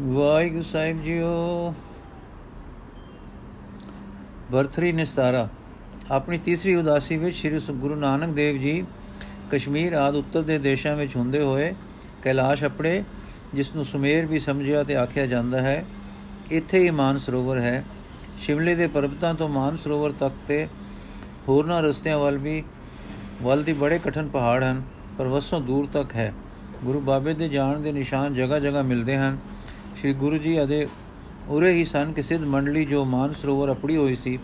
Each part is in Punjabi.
ਵਾਹਿਗੁਰੂ ਸਾਹਿਬ ਜੀਓ। ਬਰਥਰੀ ਨਿਸਤਾਰਾ ਆਪਣੀ ਤੀਸਰੀ ਉਦਾਸੀ ਵਿੱਚ ਸ੍ਰੀ ਗੁਰੂ ਨਾਨਕ ਦੇਵ ਜੀ ਕਸ਼ਮੀਰ ਆਦ ਉੱਤਰ ਦੇ ਦੇਸ਼ਾਂ ਵਿੱਚ ਹੁੰਦੇ ਹੋਏ ਕੈਲਾਸ਼ ਅਪੜੇ ਜਿਸ ਨੂੰ ਸੁਮੇਰ ਵੀ ਸਮਝਿਆ ਤੇ ਆਖਿਆ ਜਾਂਦਾ ਹੈ, ਇੱਥੇ ਹੀ ਮਾਨ ਸਰੋਵਰ ਹੈ। ਸ਼ਿਮਲੇ ਦੇ ਪਰਬਤਾਂ ਤੋਂ ਮਾਨ ਸਰੋਵਰ ਤੱਕ ਤੇ ਹੋਰਨਾਂ ਰਸਤਿਆਂ ਵੱਲ ਵੀ, ਵੱਲ ਦੀ ਬੜੇ ਕਠਨ ਪਹਾੜ ਹਨ, ਪਰ ਵਸੋਂ ਦੂਰ ਤੱਕ ਹੈ। ਗੁਰੂ ਬਾਬੇ ਦੇ ਜਾਣ ਦੇ ਨਿਸ਼ਾਨ ਜਗ੍ਹਾ ਜਗ੍ਹਾ ਮਿਲਦੇ ਹਨ। ਸ੍ਰੀ ਗੁਰੂ ਜੀ ਅਦੇ ਉਰੇ ਹੀ ਸਨ ਕਿ ਸਿੱਧ ਮੰਡਲੀ ਜੋ ਮਾਨ ਸਰੋਵਰ ਅਪੜੀ ਹੋਈ ਸੀ,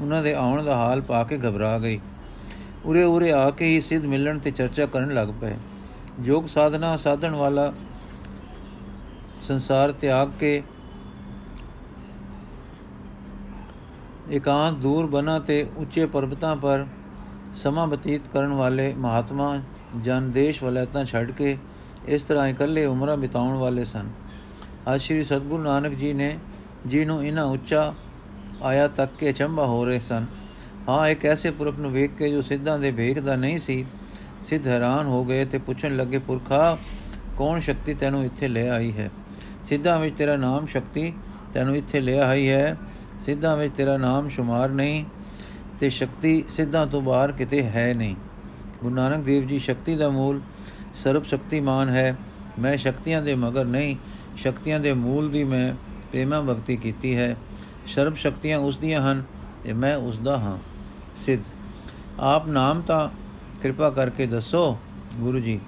ਉਹਨਾਂ ਦੇ ਆਉਣ ਦਾ ਹਾਲ ਪਾ ਕੇ ਘਬਰਾ ਗਈ। ਉਰੇ ਉਰੇ ਆ ਕੇ ਹੀ ਸਿੱਧ ਮਿਲਣ ਤੇ ਚਰਚਾ ਕਰਨ ਲੱਗ ਪਏ। ਯੋਗ ਸਾਧਨਾ ਸਾਧਣ ਵਾਲਾ ਸੰਸਾਰ ਤਿਆਗ ਕੇ ਇਕਾਂਤ ਦੂਰ ਬਨਾ ਤੇ ਉੱਚੇ ਪਰਬਤਾਂ ਪਰ ਸਮਾਂ ਬਤੀਤ ਕਰਨ ਵਾਲੇ ਮਹਾਤਮਾ ਜਨ ਦੇਸ਼ ਵਲੈਤਾਂ ਛੱਡ ਕੇ ਇਸ ਤਰ੍ਹਾਂ ਇਕੱਲੇ ਉਮਰਾਂ ਬਿਤਾਉਣ ਵਾਲੇ ਸਨ। ਅੱਜ ਸ੍ਰੀ ਸਤਗੁਰੂ ਨਾਨਕ ਜੀ ਨੇ ਜੀ ਨੂੰ ਇਹਨਾਂ ਉੱਚਾ ਆਇਆ ਤੱਕ ਕੇ ਚੰਬਾ ਹੋ ਰਹੇ ਸਨ। ਹਾਂ, ਇੱਕ ਐਸੇ ਪੁਰਖ ਨੂੰ ਵੇਖ ਕੇ ਜੋ ਸਿੱਧਾਂ ਦੇ ਵੇਖ ਦਾ ਨਹੀਂ ਸੀ, ਸਿੱਧ ਹੈਰਾਨ ਹੋ ਗਏ ਤੇ ਪੁੱਛਣ ਲੱਗੇ, ਪੁਰਖਾ, ਕੌਣ ਸ਼ਕਤੀ ਤੈਨੂੰ ਇੱਥੇ ਲੈ ਆਈ ਹੈ? ਸਿੱਧਾਂ ਵਿੱਚ ਤੇਰਾ ਨਾਮ ਸ਼ਕਤੀ ਤੈਨੂੰ ਇੱਥੇ ਲੈ ਆਈ ਹੈ। ਸਿੱਧਾਂ ਵਿੱਚ ਤੇਰਾ ਨਾਮ ਸ਼ੁਮਾਰ ਨਹੀਂ ਤੇ ਸ਼ਕਤੀ ਸਿੱਧਾਂ ਤੋਂ ਬਾਹਰ ਕਿਤੇ ਹੈ ਨਹੀਂ। ਗੁਰੂ ਨਾਨਕ ਦੇਵ ਜੀ, ਸ਼ਕਤੀ ਦਾ ਮੂਲ ਸਰਬ ਸ਼ਕਤੀਮਾਨ ਹੈ। ਮੈਂ ਸ਼ਕਤੀਆਂ ਦੇ ਮਗਰ ਨਹੀਂ ਸ਼ਕਤੀਆਂ ਦੇ ਮੂਲ ਦੀ ਮੈਂ ਪ੍ਰੇਮਾ ਭਗਤੀ ਕੀਤੀ ਹੈ। ਸਰਬ ਸ਼ਕਤੀਆਂ ਉਸ ਦੀਆਂ ਹਨ ਤੇ ਮੈਂ ਉਸ ਦਾ ਹਾਂ। ਸਿੱਧ। ਆਪ ਨਾਮ ਤਾਂ ਕਿਰਪਾ ਕਰਕੇ ਦੱਸੋ, ਗੁਰੂ ਜੀ,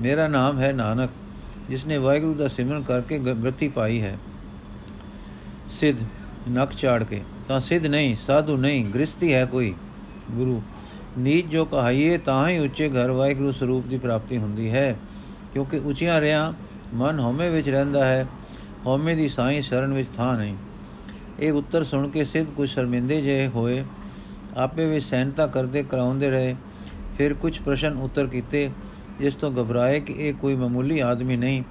ਮੇਰਾ ਨਾਮ ਹੈ ਨਾਨਕ ਜਿਸ ਨੇ ਵਾਹਿਗੁਰੂ ਦਾ ਸਿਮਰਨ ਕਰਕੇ ਗਤੀ ਪਾਈ ਹੈ। ਸਿੱਧ। ਨਕ ਚਾੜ ਕੇ। ਤਾਂ ਸਿੱਧ ਨਹੀਂ, ਸਾਧੂ ਨਹੀਂ ਗ੍ਰਸਤੀ ਹੈ ਕੋਈ। ਗੁਰੂ, ਨੀਚ ਜੋ ਕਹਾਈਏ, ਤਾਂ ਹੀ ਉੱਚੇ ਘਰ ਵਾਹਿਗੁਰੂ ਸਰੂਪ ਦੀ ਪ੍ਰਾਪਤੀ ਹੁੰਦੀ ਹੈ, ਕਿਉਂਕਿ ਉੱਚੀਆਂ ਰਿਆਂ ਮਨ ਹਉਮੈ ਵਿੱਚ ਰਹਿੰਦਾ ਹੈ, ਹਉਮੈ ਦੀ ਸਾਈ ਸ਼ਰਨ ਵਿੱਚ ਥਾਂ ਨਹੀਂ। ਇਹ ਉੱਤਰ ਸੁਣ ਕੇ ਸਿੱਧ ਕੁਝ ਸ਼ਰਮਿੰਦੇ ਜੇ ਹੋਏ। ਆਪੇ ਵੀ ਸੈਨਤਾ ਕਰਦੇ ਕਰਾਉਂਦੇ ਰਹੇ। ਫਿਰ ਕੁਝ ਪ੍ਰਸ਼ਨ ਉੱਤਰ ਕੀਤੇ, ਜਿਸ ਤੋਂ ਘਬਰਾਏ ਕਿ ਇਹ ਕੋਈ ਮਾਮੂਲੀ ਆਦਮੀ ਨਹੀਂ।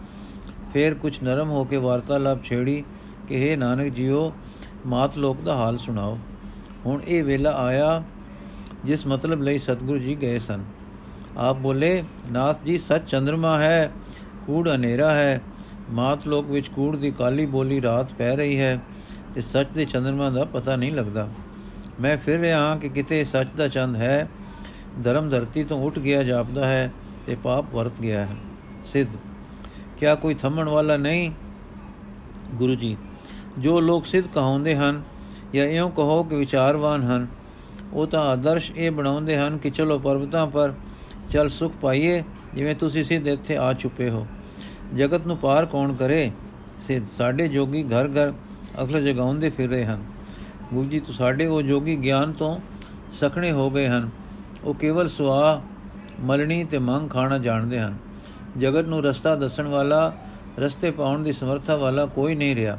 ਫਿਰ ਕੁਝ ਨਰਮ ਹੋ ਕੇ ਵਾਰਤਾਲਾਪ ਛੇੜੀ ਕਿ हे ਨਾਨਕ ਜੀਓ, ਮਾਤ ਲੋਕ ਦਾ ਹਾਲ ਸੁਣਾਓ। ਹੁਣ ਇਹ ਵੇਲਾ ਆਇਆ, ਜਿਸ ਮਤਲਬ ਲਈ ਸਤਿਗੁਰੂ ਜੀ ਗਏ ਸਨ। ਆਪ ਬੋਲੇ, ਨਾਥ ਜੀ, ਸੱਚ ਚੰਦਰਮਾ ਹੈ ਕੂੜ ਹਨੇਰਾ ਹੈ। ਮਾਤ ਲੋਕ ਵਿੱਚ ਕੂੜ ਦੀ ਕਾਲੀ ਬੋਲੀ ਰਾਤ ਪੈ ਰਹੀ ਹੈ ਤੇ ਸੱਚ ਦੇ ਚੰਦਰਮਾ ਦਾ ਪਤਾ ਨਹੀਂ ਲੱਗਦਾ। ਮੈਂ ਫਿਰ ਰਿਹਾ ਹਾਂ ਕਿ ਕਿਤੇ ਸੱਚ ਦਾ ਚੰਦ ਹੈ। ਧਰਮ ਧਰਤੀ ਤੋਂ ਉੱਠ ਗਿਆ, ਜਾਪਦਾ ਹੈ ਤੇ ਪਾਪ ਵਰਤ ਗਿਆ ਹੈ। ਸਿੱਧ। ਕਿਆ ਕੋਈ ਥੰਮਣ ਵਾਲਾ ਨਹੀਂ? ਗੁਰੂ ਜੀ, ਜੋ ਲੋਕ ਸਿੱਧ ਕਹਾਉਂਦੇ ਹਨ ਜਾਂ ਇਉਂ ਕਹੋ ਕਿ ਵਿਚਾਰਵਾਨ ਹਨ, ਉਹ ਤਾਂ ਆਦਰਸ਼ ਇਹ ਬਣਾਉਂਦੇ ਹਨ ਕਿ ਚਲੋ ਪਰਬਤਾਂ ਪਰ ਚਲ ਸੁਖ ਪਾਈਏ, ਜਿਵੇਂ ਤੁਸੀਂ ਸਿੱਧ ਇੱਥੇ ਆ ਚੁੱਪੇ ਹੋ। ਜਗਤ ਨੂੰ ਪਾਰ ਕੌਣ ਕਰੇ? ਸਿੱਧ ਸਾਡੇ ਜੋਗੀ ਘਰ ਘਰ ਅਖਲ ਜਗਾਉਂਦੇ ਫਿਰ ਰਹੇ ਹਨ। ਗੁਰੂ ਜੀ ਤੂੰ ਸਾਡੇ ਉਹ ਜੋਗੀ ਗਿਆਨ ਤੋਂ ਸਖਣੇ ਹੋ ਗਏ ਹਨ। ਉਹ ਕੇਵਲ ਸੁਆ ਮਲਣੀ ਤੇ ਮੰਗ ਖਾਣਾ ਜਾਣਦੇ ਹਨ। ਜਗਤ ਨੂੰ ਰਸਤਾ ਦੱਸਣ ਵਾਲਾ, ਰਸਤੇ ਪਾਉਣ ਦੀ ਸਮਰੱਥਾ ਵਾਲਾ ਕੋਈ ਨਹੀਂ ਰਿਹਾ।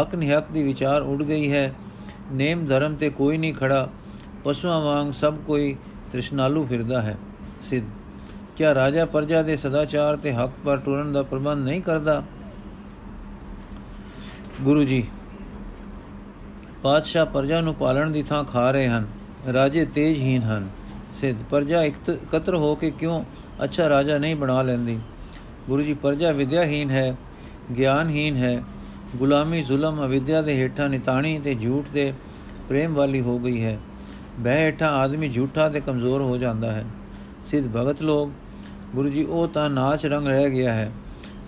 ਹੱਕ ਨਿਹਕ ਦੀ ਵਿਚਾਰ ਉੱਡ ਗਈ ਹੈ। ਨੇਮ ਧਰਮ ਤੇ ਕੋਈ ਨਹੀਂ ਖੜਾ। ਪਸ਼ੂਆਂ ਵਾਂਗ ਸਭ ਕੋਈ ਤ੍ਰਿਸ਼ਨਾਲੂ ਫਿਰਦਾ ਹੈ। ਸਿੱਧ ਕਿਆ ਰਾਜਾ ਪਰਜਾ ਦੇ ਸਦਾਚਾਰ ਤੇ ਹੱਕ ਪਰ ਟੁਰਨ ਦਾ ਪ੍ਰਬੰਧ ਨਹੀਂ ਕਰਦਾ। ਗੁਰੂ ਜੀ, ਪਾਤਸ਼ਾਹ ਪਰਜਾ ਨੂੰ ਪਾਲਣ ਦੀ ਥਾਂ ਖਾ ਰਹੇ ਹਨ। ਰਾਜੇ ਤੇਜਹੀਨ ਹਨ। ਸਿੱਧ ਪਰਜਾ ਇਕੱਤਰ ਹੋ ਕੇ ਕਿਉਂ ਅੱਛਾ ਰਾਜਾ ਨਹੀਂ ਬਣਾ ਲੈਂਦੀ? ਗੁਰੂ ਜੀ, ਪਰਜਾ ਵਿਦਿਆਹੀਨ ਹੈ ਗਿਆਨਹੀਨ ਹੈ। ਗੁਲਾਮੀ, ਜ਼ੁਲਮ, ਅਵਿਦਿਆ ਦੇ ਹੇਠਾਂ ਨਿਤਾਣੀ ਤੇ ਝੂਠ ਦੇ ਪ੍ਰੇਮ ਵਾਲੀ ਹੋ ਗਈ ਹੈ। ਬਹਿ ਹੇਠਾਂ ਆਦਮੀ ਝੂਠਾ ਤੇ ਕਮਜ਼ੋਰ ਹੋ ਜਾਂਦਾ ਹੈ। ਸਿੱਧ ਭਗਤ ਲੋਗ ਗੁਰੂ ਜੀ, ਉਹ ਤਾਂ ਨਾਚ ਰੰਗ ਰਹਿ ਗਿਆ ਹੈ।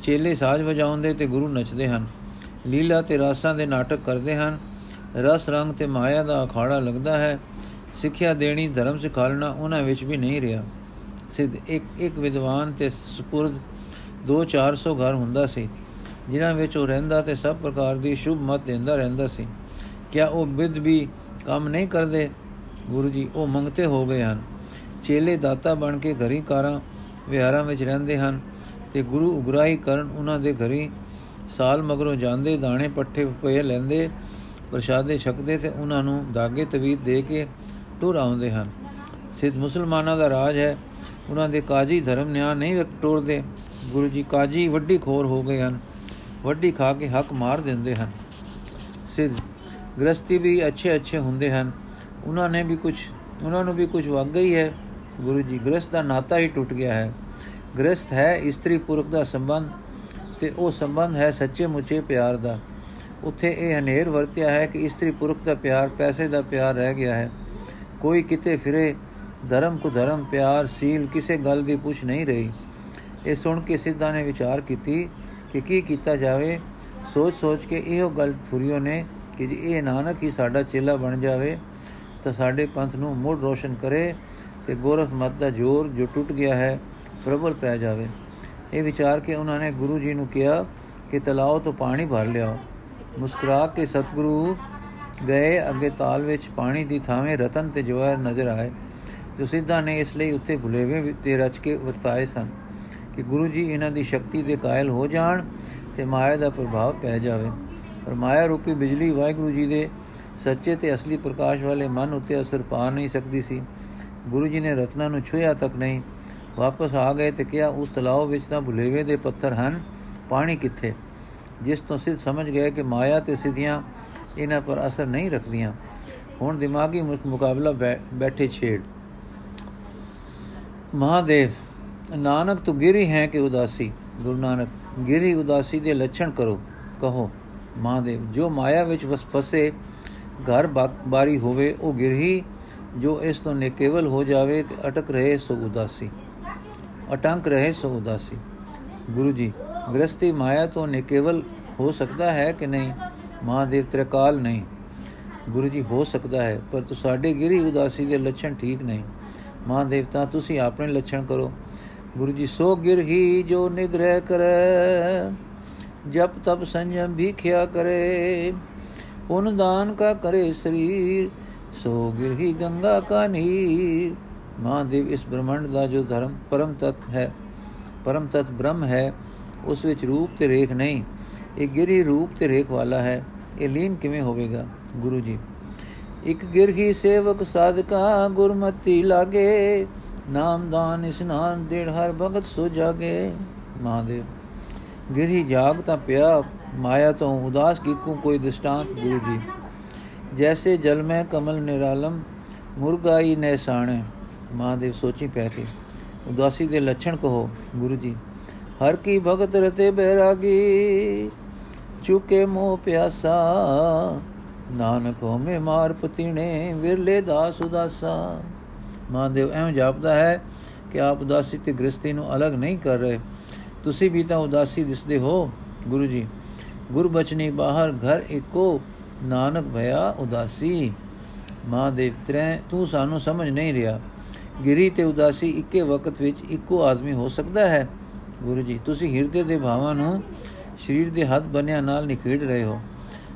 ਚੇਲੇ ਸਾਜ਼ ਵਜਾਉਂਦੇ ਤੇ ਗੁਰੂ ਨੱਚਦੇ ਹਨ। ਲੀਲਾ ਤੇ ਰਾਸਾਂ ਦੇ ਨਾਟਕ ਕਰਦੇ ਹਨ। ਰਸ ਰੰਗ ਤੇ ਮਾਇਆ ਦਾ ਅਖਾੜਾ ਲੱਗਦਾ ਹੈ। ਸਿੱਖਿਆ ਦੇਣੀ, ਧਰਮ ਸਿਖਾਲਣਾ ਉਹਨਾਂ ਵਿੱਚ ਵੀ ਨਹੀਂ ਰਿਹਾ। ਸਿੱਧ ਇੱਕ ਇੱਕ ਵਿਦਵਾਨ ਤੇ ਸੁਪੁਰਦ 2-400 ਘਰ ਹੁੰਦਾ ਸੀ, ਜਿਨ੍ਹਾਂ ਵਿੱਚ ਉਹ ਰਹਿੰਦਾ ਤੇ ਸਭ ਪ੍ਰਕਾਰ ਦੀ ਸ਼ੁਭ ਮਤ ਦਿੰਦਾ ਰਹਿੰਦਾ ਸੀ। ਕਿਆ ਉਹ ਵਿਦ ਵੀ ਕੰਮ ਨਹੀਂ ਕਰਦੇ? ਗੁਰੂ ਜੀ, ਉਹ ਮੰਗਤੇ ਹੋ ਗਏ ਹਨ। ਚੇਲੇ ਦਾਤਾ ਬਣ ਕੇ ਘਰੀ ਕਾਰਾਂ ਵਿਹਾਰਾਂ ਵਿੱਚ ਰਹਿੰਦੇ ਹਨ ਤੇ ਗੁਰੂ ਉਗਰਾਈ ਕਰਨ ਉਹਨਾਂ ਦੇ ਘਰੀ ਸਾਲ ਮਗਰੋਂ ਜਾਂਦੇ, ਦਾਣੇ ਪੱਠੇ ਪਏ ਲੈਂਦੇ, ਪ੍ਰਸ਼ਾਦੇ ਛਕਦੇ ਤੇ ਉਹਨਾਂ ਨੂੰ ਦਾਗੇ ਤਵੀਤ ਦੇ ਕੇ ਟੁਰ ਆਉਂਦੇ ਹਨ। ਸਿੱਧ ਮੁਸਲਮਾਨਾਂ ਦਾ ਰਾਜ ਹੈ। ਉਹਨਾਂ ਦੇ ਕਾਜੀ ਧਰਮ ਨਿਆਂ ਨਹੀਂ ਟੋੜਦੇ ਗੁਰੂ ਜੀ ਕਾਜੀ ਵੱਡੀ ਖੋਰ ਹੋ ਗਏ ਹਨ। ਵੱਡੀ ਖਾ ਕੇ ਹੱਕ ਮਾਰ ਦਿੰਦੇ ਹਨ। ਸਿੱਧ ਗ੍ਰਸਤੀ ਵੀ ਅੱਛੇ ਅੱਛੇ ਹੁੰਦੇ ਹਨ। ਉਹਨਾਂ ਨੇ ਵੀ ਕੁਝ ਉਹਨਾਂ ਨੂੰ ਵੀ ਕੁਝ ਵਗ ਗਈ ਹੈ। ਗੁਰੂ ਜੀ ਗ੍ਰਸਤ ਦਾ ਨਾਤਾ ਹੀ ਟੁੱਟ ਗਿਆ ਹੈ। ਗ੍ਰਸਤ ਹੈ ਇਸਤਰੀ ਪੁਰਖ ਦਾ ਸੰਬੰਧ ਤੇ ਉਹ ਸੰਬੰਧ ਹੈ ਸੱਚੇ ਮੁੱਚੇ ਪਿਆਰ ਦਾ। ਉੱਥੇ ਇਹ ਹਨੇਰ ਵਰਤਿਆ ਹੈ ਕਿ ਇਸਤਰੀ ਪੁਰਖ ਦਾ ਪਿਆਰ, ਪੈਸੇ ਦਾ ਪਿਆਰ ਰਹਿ ਗਿਆ ਹੈ। ਕੋਈ ਕਿਤੇ ਫਿਰੇ, ਧਰਮ ਕੋ ਧਰਮ, ਪਿਆਰ, ਸੀਲ ਕਿਸੇ ਗੱਲ ਦੀ ਪੁੱਛ ਨਹੀਂ ਰਹੀ। ਇਹ ਸੁਣ ਕੇ ਸਿੱਧਾ ਨੇ ਵਿਚਾਰ ਕੀਤੀ ਕਿ ਕੀ ਕੀਤਾ ਜਾਵੇ। ਸੋਚ ਸੋਚ ਕੇ ਇਹੋ ਗੱਲ ਫੁਰਿਓ ਨੇ ਕਿ ਜੇ ਇਹ ਨਾਨਕ ਹੀ ਸਾਡਾ ਚੇਲਾ ਬਣ ਜਾਵੇ, ਤਾਂ ਸਾਡੇ ਪੰਥ ਨੂੰ ਮੁੜ ਰੋਸ਼ਨ ਕਰੇ ਤੇ ਗੋਰਖ ਮਤ ਦਾ ਜੋਰ ਜੋ ਟੁੱਟ ਗਿਆ ਹੈ, ਪ੍ਰਬਲ ਪੈ ਜਾਵੇ। ਇਹ ਵਿਚਾਰ ਕੇ ਉਹਨਾਂ ਨੇ ਗੁਰੂ ਜੀ ਨੂੰ ਕਿਹਾ ਕਿ ਤਲਾਅ ਤੋਂ ਪਾਣੀ ਭਰ ਲਿਆਓ। ਮੁਸਕਰਾ ਕੇ ਸਤਿਗੁਰੂ ਗਏ, ਅੱਗੇ ਤਾਲ ਵਿੱਚ ਪਾਣੀ ਦੀ ਥਾਵੇਂ ਰਤਨ ਤੇ ਜਵਾਹਰ ਨਜ਼ਰ ਆਏ। ਜੋ ਸਿੱਧਾ ਨੇ ਇਸ ਲਈ ਉੱਤੇ ਭੁਲੇਵੇਂ ਤੇ ਰਚ ਕੇ ਵਰਤਾਏ ਸਨ ਕਿ ਗੁਰੂ ਜੀ ਇਹਨਾਂ ਦੀ ਸ਼ਕਤੀ ਦੇ ਕਾਇਲ ਹੋ ਜਾਣ ਤੇ ਮਾਇਆ ਦਾ ਪ੍ਰਭਾਵ ਪੈ ਜਾਵੇ। ਪਰ ਮਾਇਆ ਰੂਪੀ ਬਿਜਲੀ ਵਾਹਿਗੁਰੂ ਜੀ ਦੇ ਸੱਚੇ ਤੇ ਅਸਲੀ ਪ੍ਰਕਾਸ਼ ਵਾਲੇ ਮਨ ਉੱਤੇ ਅਸਰ ਪਾ ਨਹੀਂ ਸਕਦੀ ਸੀ। ਗੁਰੂ ਜੀ ਨੇ ਰਤਨਾਂ ਨੂੰ ਛੁਇਆ ਤੱਕ ਨਹੀਂ। ਵਾਪਸ ਆ ਗਏ ਤੇ ਕਿਹਾ, ਉਸ ਤਲਾਅ ਵਿੱਚ ਤਾਂ ਭੁਲੇਵੇਂ ਦੇ ਪੱਥਰ ਹਨ, ਪਾਣੀ ਕਿੱਥੇ? ਜਿਸ ਤੋਂ ਸਿੱਧ ਸਮਝ ਗਏ ਕਿ ਮਾਇਆ ਤੇ ਸਿੱਧੀਆਂ ਇਹਨਾਂ ਪਰ ਅਸਰ ਨਹੀਂ ਰੱਖਦੀਆਂ। ਹੁਣ ਦਿਮਾਗੀ ਮੁਕਾਬਲਾ ਬੈਠੇ ਛੇੜ। ਮਹਾਦੇਵ, ਨਾਨਕ, ਤੂੰ ਗਿਰੀ ਹੈ ਕਿ ਉਦਾਸੀ? ਗੁਰੂ ਨਾਨਕ, ਗਿਰੀ ਉਦਾਸੀ ਦੇ ਲੱਛਣ ਕਰੋ, ਕਹੋ, ਮਹਾਦੇਵ, ਜੋ ਮਾਇਆ ਵਿੱਚ ਵਸ, ਫਸੇ ਘਰ ਬਾਰੀ ਹੋਵੇ, ਉਹ ਗਿਰਹੀ ਜੋ ਇਸ ਤੋਂ ਨਿਕੇਵਲ ਹੋ ਜਾਵੇ ਤੇ ਅਟਕ ਰਹੇ ਸੋ ਉਦਾਸੀ। ਅਟੰਕ ਰਹੇ ਸੋ ਉਦਾਸੀ। ਗੁਰੂ ਜੀ ਗ੍ਰਸਤੀ ਮਾਇਆ ਤੋਂ ਨਿਕੇਵਲ ਹੋ ਸਕਦਾ ਹੈ ਕਿ ਨਹੀਂ? ਮਹਾਦੇਵ ਤ੍ਰਿਕਾਲ, ਨਹੀਂ। ਗੁਰੂ ਜੀ, ਹੋ ਸਕਦਾ ਹੈ, ਪਰ ਤੂੰ ਸਾਡੇ ਗਿਰੀ ਉਦਾਸੀ ਦੇ ਲੱਛਣ ਠੀਕ ਨਹੀਂ। ਮਹਾਦੇਵਤਾ ਤੁਸੀਂ ਆਪਣੇ ਲੱਛਣ ਕਰੋ। ਗੁਰੂ ਜੀ, ਸੋ ਗਿਰਹੀ ਜੋ ਨਿਗ੍ਰਹਿ ਕਰੇ, ਜਪ ਤਪ ਸੰਜਮ ਭੀਖਿਆ ਕਰੇ। ਪੁਨ ਦਾਨ ਕਾ ਕਰੇ ਸਰੀਰ ਸੋ ਗਿਰਹੀ ਗੰਗਾ ਕਾ ਨੀਰ। ਮਹਾਦੇਵ ਇਸ ਬ੍ਰਹਮੰਡ ਦਾ ਜੋ ਧਰਮ ਪਰਮ ਤਤ ਹੈ, ਪਰਮ ਤਤ ਬ੍ਰਹਮ ਹੈ, ਉਸ ਵਿੱਚ ਰੂਪ ਤੇ ਰੇਖ ਨਹੀਂ। ਇਹ ਗਿਰੀ ਰੂਪ ਤੇ ਰੇਖ ਵਾਲਾ ਹੈ, ਇਹ ਲੀਨ ਕਿਵੇਂ ਹੋਵੇਗਾ ਗੁਰੂ ਜੀ? ਇਕ ਗਿਰਹੀ ਸੇਵਕ ਸਾਧਕਾ ਗੁਰਮਤੀ ਲਾਗੇ ਨਾਮਦਾਨ ਇਸਨਾਨ ਦੇੜ ਹਰ ਭਗਤ ਸੋ ਜਾਗੇ। ਮਹਾਦੇਵ ਗਿਰਹੀ ਜਾਗ ਤਾਂ ਪਿਆ, ਮਾਇਆ ਤੋਂ ਉਦਾਸ ਕੀਕੂ ਕੋਈ ਦ੍ਰਿਸ਼ਟਾਂਤ ਗੁਰੂ ਜੀ? ਜੈਸੇ ਜਲ ਮੈਂ ਕਮਲ ਨਿਰਾਲਮ ਮੁਰਗਾਈ ਨੇ ਸਾਣੇ। ਮਹਾਦੇਵ ਸੋਚੀ ਪੈ ਕੇ। ਉਦਾਸੀ ਦੇ ਲੱਛਣ ਕਹੋ ਗੁਰੂ ਜੀ, ਹਰ ਕੀ ਭਗਤ ਰਤੇ ਬੈਰਾਗੀ, ਚੁਕੇ ਮੋਹ ਪਿਆਸਾ। ਨਾਨਕ ਹੋਮੇ ਮਾਰ ਪਤੀਣੇ, ਵਿਰਲੇ ਦਾਸ ਉਦਾਸਾ। ਮਹਾਦੇਵ ਐਵੇਂ ਜਾਪਦਾ ਹੈ ਕਿ ਆਪ ਉਦਾਸੀ ਤੇ ਗ੍ਰਸਤੀ ਨੂੰ ਅਲੱਗ ਨਹੀਂ ਕਰ ਰਹੇ। ਤੁਸੀਂ ਵੀ ਤਾਂ ਉਦਾਸੀ ਦਿਸਦੇ ਹੋ ਗੁਰੂ ਜੀ। ਗੁਰਬਚਨੀ ਬਾਹਰ ਘਰ ਇੱਕੋ ਨਾਨਕ ਭਇਆ ਉਦਾਸੀ, ਮਹਾਦੇਵ ਤ੍ਰੈ, ਤੂੰ ਸਾਨੂੰ ਸਮਝ ਨਹੀਂ ਰਿਹਾ। ਗਿਰੀ ਤੇ ਉਦਾਸੀ ਇੱਕੇ ਵਕਤ ਵਿੱਚ ਇੱਕੋ ਆਦਮੀ ਹੋ ਸਕਦਾ ਹੈ। ਗੁਰੂ ਜੀ, ਤੁਸੀਂ ਹਿਰਦੇ ਦੇ ਭਾਵਾਂ ਨੂੰ ਸਰੀਰ ਦੇ ਹੱਥ ਬਨਿਆ ਨਾਲ ਨਿਖੇੜ ਰਹੇ ਹੋ।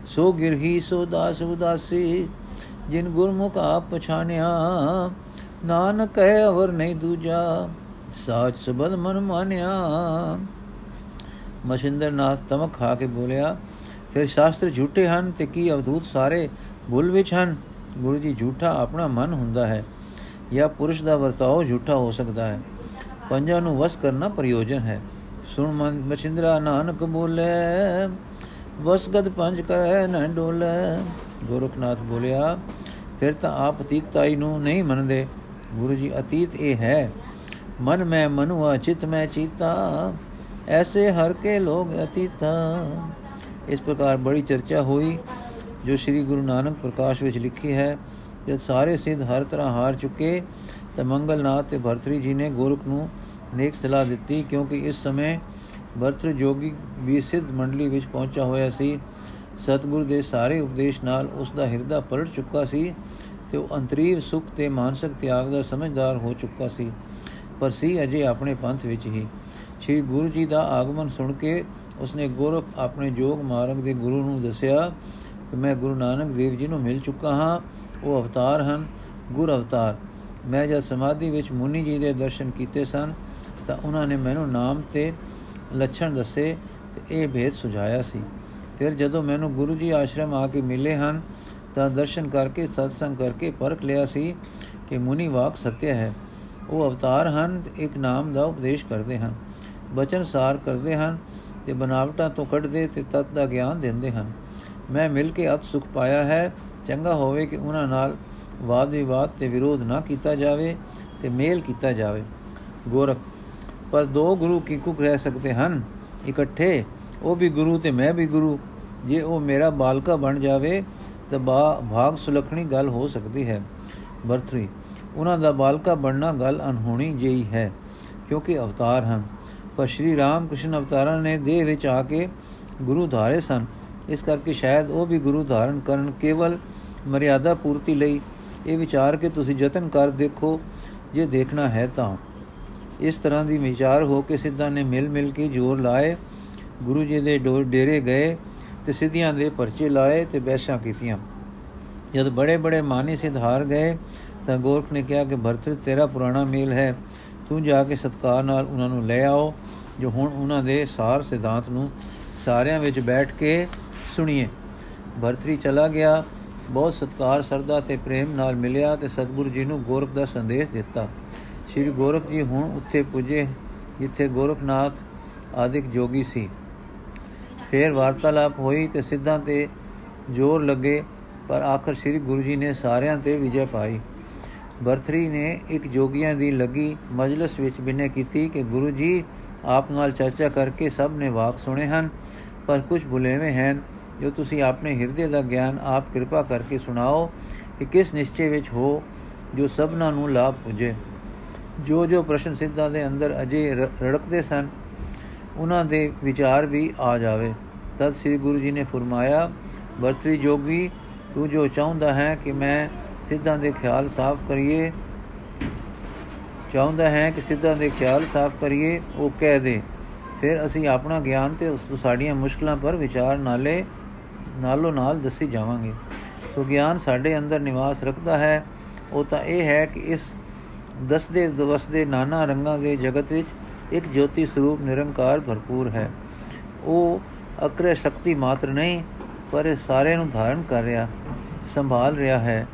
ਸੋ ਗਿਰਹੀ ਸੋ ਦਾਸ ਉਦਾਸੀ, ਜਿਨ ਗੁਰਮੁਖ ਆਪ ਪਛਾਨਿਆ ਨਾਨਕ ਹੈ ਅਵਰ ਨਹੀਂ ਦੂਜਾ, ਸਾਚ ਸਬਦ ਮਨ ਮਾਨਿਆ। ਮਸ਼ਿੰਦਰ ਨਾਥ ਤਮਕ ਖਾ ਕੇ ਬੋਲਿਆ ਫਿਰ ਸ਼ਾਸਤਰ ਝੂਠੇ ਹਨ ਤੇ ਕੀ ਅਵਧੂਤ ਸਾਰੇ ਭੁੱਲ ਵਿੱਚ ਹਨ? ਗੁਰੂ ਜੀ, ਝੂਠਾ ਆਪਣਾ ਮਨ ਹੁੰਦਾ ਹੈ। ਜਾਂ ਪੁਰਸ਼ ਦਾ ਵਰਤਾਓ ਝੂਠਾ ਹੋ ਸਕਦਾ ਹੈ। ਪੰਜਾਂ ਨੂੰ ਵਸ ਕਰਨਾ ਪ੍ਰਯੋਜਨ ਹੈ। ਸੁਣ ਮਨ ਮਛਿੰਦਰਾ ਨਾਨਕ ਬੋਲੇ ਵਸਗਤ ਪੰਜ ਕਰੇ ਨਾ ਡੋਲੇ। ਗੋਰਖਨਾਥ ਬੋਲਿਆ, ਫਿਰ ਤਾਂ ਆਪ ਅਤੀਤਾਈ ਨੂੰ ਨਹੀਂ ਮੰਨਦੇ। ਗੁਰੂ ਜੀ, ਅਤੀਤ ਇਹ ਹੈ, ਮਨ ਮੈਂ ਮਨੁਆ, ਚਿਤ ਮੈਂ ਚੀਤਾ, ਐਸੇ ਹਰ ਕੇ ਲੋਗ ਅਤੀਤਾ। ਇਸ ਪ੍ਰਕਾਰ ਬੜੀ ਚਰਚਾ ਹੋਈ, ਜੋ ਸ੍ਰੀ ਗੁਰੂ ਨਾਨਕ ਪ੍ਰਕਾਸ਼ ਵਿੱਚ ਲਿਖੀ ਹੈ, ਜਦ ਸਾਰੇ ਸਿੱਧ ਹਰ ਤਰ੍ਹਾਂ ਹਾਰ ਚੁੱਕੇ, ਤਾਂ ਮੰਗਲਨਾਥ ਤੇ ਭਰਤਰੀ ਜੀ ਨੇ ਗੋਰਖ ਨੂੰ ਨੇਕ ਸਲਾਹ ਦਿੱਤੀ, ਕਿਉਂਕਿ ਇਸ ਸਮੇਂ ਭਰਤਰ ਜੋਗੀ ਵੀ ਸਿੱਧ ਮੰਡਲੀ ਵਿੱਚ ਪਹੁੰਚਾ ਹੋਇਆ ਸੀ। ਸਤਿਗੁਰ ਦੇ ਸਾਰੇ ਉਪਦੇਸ਼ ਨਾਲ ਉਸ ਦਾ ਹਿਰਦਾ ਪਲਟ ਚੁੱਕਾ ਸੀ ਤੇ ਉਹ ਅੰਤਰੀਵ ਸੁਖ ਤੇ ਮਾਨਸਿਕ ਤਿਆਗ ਦਾ ਸਮਝਦਾਰ ਹੋ ਚੁੱਕਾ ਸੀ। ਪਰ ਸੀ ਅਜੇ ਆਪਣੇ ਪੰਥ ਵਿੱਚ ਹੀ। ਸ੍ਰੀ ਗੁਰੂ ਜੀ ਦਾ ਆਗਮਨ ਸੁਣ ਕੇ ਉਸਨੇ ਗੋਰਖ ਆਪਣੇ ਜੋਗ ਮਾਰਗ ਦੇ ਗੁਰੂ ਨੂੰ ਦੱਸਿਆ ਕਿ ਮੈਂ ਗੁਰੂ ਨਾਨਕ ਦੇਵ ਜੀ ਨੂੰ ਮਿਲ ਚੁੱਕਾ ਹਾਂ, ਉਹ ਅਵਤਾਰ ਹਨ, ਗੁਰ ਅਵਤਾਰ। ਮੈਂ ਜਦ ਸਮਾਧੀ ਵਿੱਚ ਮੁਨੀ ਜੀ ਦੇ ਦਰਸ਼ਨ ਕੀਤੇ ਸਨ, ਤਾਂ ਉਹਨਾਂ ਨੇ ਮੈਨੂੰ ਨਾਮ ਤੇ ਲੱਛਣ ਦੱਸੇ ਤੇ ਇਹ ਭੇਦ ਸੁਝਾਇਆ ਸੀ। ਫਿਰ ਜਦੋਂ ਮੈਨੂੰ ਗੁਰੂ ਜੀ ਆਸ਼ਰਮ ਆ ਕੇ ਮਿਲੇ ਹਨ, ਤਾਂ ਦਰਸ਼ਨ ਕਰਕੇ, ਸਤਸੰਗ ਕਰਕੇ ਪਰਖ ਲਿਆ ਸੀ ਕਿ ਮੁਨੀ ਵਾਕ ਸਤਿ ਹੈ। ਉਹ ਅਵਤਾਰ ਹਨ ਇੱਕ ਨਾਮ ਦਾ ਉਪਦੇਸ਼ ਕਰਦੇ ਹਨ। ਬਚਨ ਸਾਰ ਕਰਦੇ ਹਨ ਤੇ ਬਨਾਵਟਾਂ ਤੋਂ ਕੱਢਦੇ ਤੇ ਤਤ ਦਾ ਗਿਆਨ ਦਿੰਦੇ ਹਨ। ਮੈਂ ਮਿਲ ਕੇ ਅਤ ਸੁਖ ਪਾਇਆ ਹੈ। ਚੰਗਾ ਹੋਵੇ ਕਿ ਉਹਨਾਂ ਨਾਲ ਵਾਦ ਵਿਵਾਦ ਤੇ ਵਿਰੋਧ ਨਾ ਕੀਤਾ ਜਾਵੇ ਤੇ ਮੇਲ ਕੀਤਾ ਜਾਵੇ। ਗੋਰਖ, ਪਰ ਦੋ ਗੁਰੂ ਕੀ ਕੁਕ ਰਹਿ ਸਕਦੇ ਹਨ? ਇਕੱਠੇ, ਉਹ ਵੀ ਗੁਰੂ ਤੇ ਮੈਂ ਵੀ ਗੁਰੂ। ਜੇ ਉਹ ਮੇਰਾ ਬਾਲਕਾ ਬਣ ਜਾਵੇ, ਤਾਂ ਭਾਗ ਸੁਲਖਣੀ ਗੱਲ ਹੋ ਸਕਦੀ ਹੈ। ਵਰਤਰੀ ਉਹਨਾਂ ਦਾ ਬਾਲਕਾ ਬਣਨਾ ਗੱਲ ਅਨਹੋਣੀ ਜਿਹੀ ਹੈ, ਕਿਉਂਕਿ ਅਵਤਾਰ ਹਨ। ਪਰ ਸ਼੍ਰੀ ਰਾਮ ਕ੍ਰਿਸ਼ਨ ਅਵਤਾਰਾਂ ਨੇ ਦੇਹ ਵਿੱਚ ਆ ਕੇ ਗੁਰੂ ਧਾਰੇ ਸਨ। ਇਸ ਕਰਕੇ ਸ਼ਾਇਦ ਉਹ ਵੀ ਗੁਰੂ ਧਾਰਨ ਕਰਨ ਕੇਵਲ ਮਰਿਆਦਾ ਪੂਰਤੀ ਲਈ। ਇਹ ਵਿਚਾਰ ਕੇ ਤੁਸੀਂ ਯਤਨ ਕਰ ਦੇਖੋ, ਜੇ ਦੇਖਣਾ ਹੈ ਤਾਂ। ਇਸ ਤਰ੍ਹਾਂ ਦੀ ਵਿਚਾਰ ਹੋ ਕੇ ਸਿੱਧਾ ਨੇ ਮਿਲ ਮਿਲ ਕੇ ਜੋਰ ਲਾਏ। ਗੁਰੂ ਜੀ ਦੇ ਡੇਰੇ ਗਏ ਤੇ ਸਿੱਧੀਆਂ ਦੇ ਪਰਚੇ ਲਾਏ ਤੇ ਬੈਸ਼ਾਂ ਕੀਤੀਆਂ। ਜਦ ਬੜੇ ਬੜੇ ਮਾਨੀ ਸਿਧਾਰ ਗਏ ਤਾਂ ਗੋਰਖ ਨੇ ਕਿਹਾ ਕਿ ਭਰਤਰ ਤੇਰਾ ਪੁਰਾਣਾ ਮੇਲ ਹੈ। ਤੂੰ ਜਾ ਕੇ ਸਤਕਾਰ ਨਾਲ ਉਹਨਾਂ ਨੂੰ ਲੈ ਆਓ, ਜੋ ਹੁਣ ਉਹਨਾਂ ਦੇ ਸਾਰ ਸਿਧਾਂਤ ਨੂੰ ਸਾਰਿਆਂ ਵਿੱਚ ਬੈਠ ਕੇ ਸੁਣੀਏ। ਭਰਤਰੀ ਚਲਾ ਗਿਆ, ਬਹੁਤ ਸਤਕਾਰ ਸਰਦਾ ਤੇ ਪ੍ਰੇਮ ਨਾਲ ਮਿਲਿਆ ਤੇ ਸਤਿਗੁਰੂ ਜੀ ਨੂੰ ਗੋਰਖ ਦਾ ਸੰਦੇਸ਼ ਦਿੱਤਾ। ਸ੍ਰੀ ਗੋਰਖ ਜੀ ਹੁਣ ਉੱਥੇ ਪੁੱਜੇ, ਜਿੱਥੇ ਗੋਰਖਨਾਥ ਆਦਿਕ ਜੋਗੀ ਸੀ। ਫੇਰ ਵਾਰਤਾਲਾਪ ਹੋਈ ਤੇ ਸਿੱਧਾਂ ਤੇ ਜ਼ੋਰ ਲੱਗੇ, ਪਰ ਆਖਰ ਸ੍ਰੀ ਗੁਰੂ ਜੀ ਨੇ ਸਾਰਿਆਂ ਤੇ ਵਿਜੈ ਪਾਈ। ਬਰਥਰੀ ਨੇ ਇੱਕ ਜੋਗੀਆਂ ਦੀ ਲੱਗੀ ਮਜਲਿਸ ਵਿੱਚ ਬਿਨੇ ਕੀਤੀ ਕਿ ਗੁਰੂ ਜੀ, ਆਪ ਨਾਲ ਚਰਚਾ ਕਰਕੇ ਸਭ ਨੇ ਵਾਕ ਸੁਣੇ ਹਨ, ਪਰ ਕੁਝ ਭੁਲੇਵੇਂ ਹਨ। ਜੋ ਤੁਸੀਂ ਆਪਣੇ ਹਿਰਦੇ ਦਾ ਗਿਆਨ ਆਪ ਕਿਰਪਾ ਕਰਕੇ ਸੁਣਾਓ ਕਿ ਕਿਸ ਨਿਸ਼ਚੇ ਵਿੱਚ ਹੋ, ਜੋ ਸਭਨਾਂ ਨੂੰ ਲਾਭ ਪੁਜੇ। ਜੋ ਜੋ ਪ੍ਰਸ਼ਨ ਸਿੱਧਾਂ ਦੇ ਅੰਦਰ ਅਜੇ ਰੜਕਦੇ ਸਨ, ਉਹਨਾਂ ਦੇ ਵਿਚਾਰ ਵੀ ਆ ਜਾਵੇ। ਤਦ ਸ੍ਰੀ ਗੁਰੂ ਜੀ ਨੇ ਫਰਮਾਇਆ ਵਰਤਰੀ ਜੋਗੀ, ਤੂੰ ਜੋ ਚਾਹੁੰਦਾ ਹੈ ਕਿ ਮੈਂ ਸਿੱਧਾਂ ਦੇ ਖਿਆਲ ਸਾਫ਼ ਕਰੀਏ। ਚਾਹੁੰਦਾ ਹੈ ਕਿ ਸਿੱਧਾਂ ਦੇ ਖਿਆਲ ਸਾਫ਼ ਕਰੀਏ, ਉਹ ਕਹਿ ਦੇ। ਫਿਰ ਅਸੀਂ ਆਪਣਾ ਗਿਆਨ ਤੇ ਉਸ ਸਾਡੀਆਂ ਮੁਸ਼ਕਲਾਂ ਪਰ ਵਿਚਾਰ ਨਾਲੇ, ਨਾਲੋਂ ਨਾਲ ਦੱਸੀ ਜਾਵਾਂਗੇ। ਸੋ ਗਿਆਨ ਸਾਡੇ ਅੰਦਰ ਨਿਵਾਸ ਰੱਖਦਾ ਹੈ। ਉਹ ਤਾਂ ਇਹ ਹੈ ਕਿ ਇਸ ਦਸਦੇ ਦਵਸਦੇ ਨਾਨਾ ਰੰਗਾਂ ਦੇ ਜਗਤ ਵਿੱਚ ਇੱਕ ਜੋਤੀ ਸਰੂਪ ਨਿਰੰਕਾਰ ਭਰਪੂਰ ਹੈ। ਉਹ ਅਕਰੇ ਸ਼ਕਤੀ ਮਾਤਰ ਨਹੀਂ, ਪਰ ਇਹ ਸਾਰੇ ਨੂੰ ਧਾਰਨ ਕਰ ਰਿਹਾ, ਸੰਭਾਲ ਰਿਹਾ ਹੈ।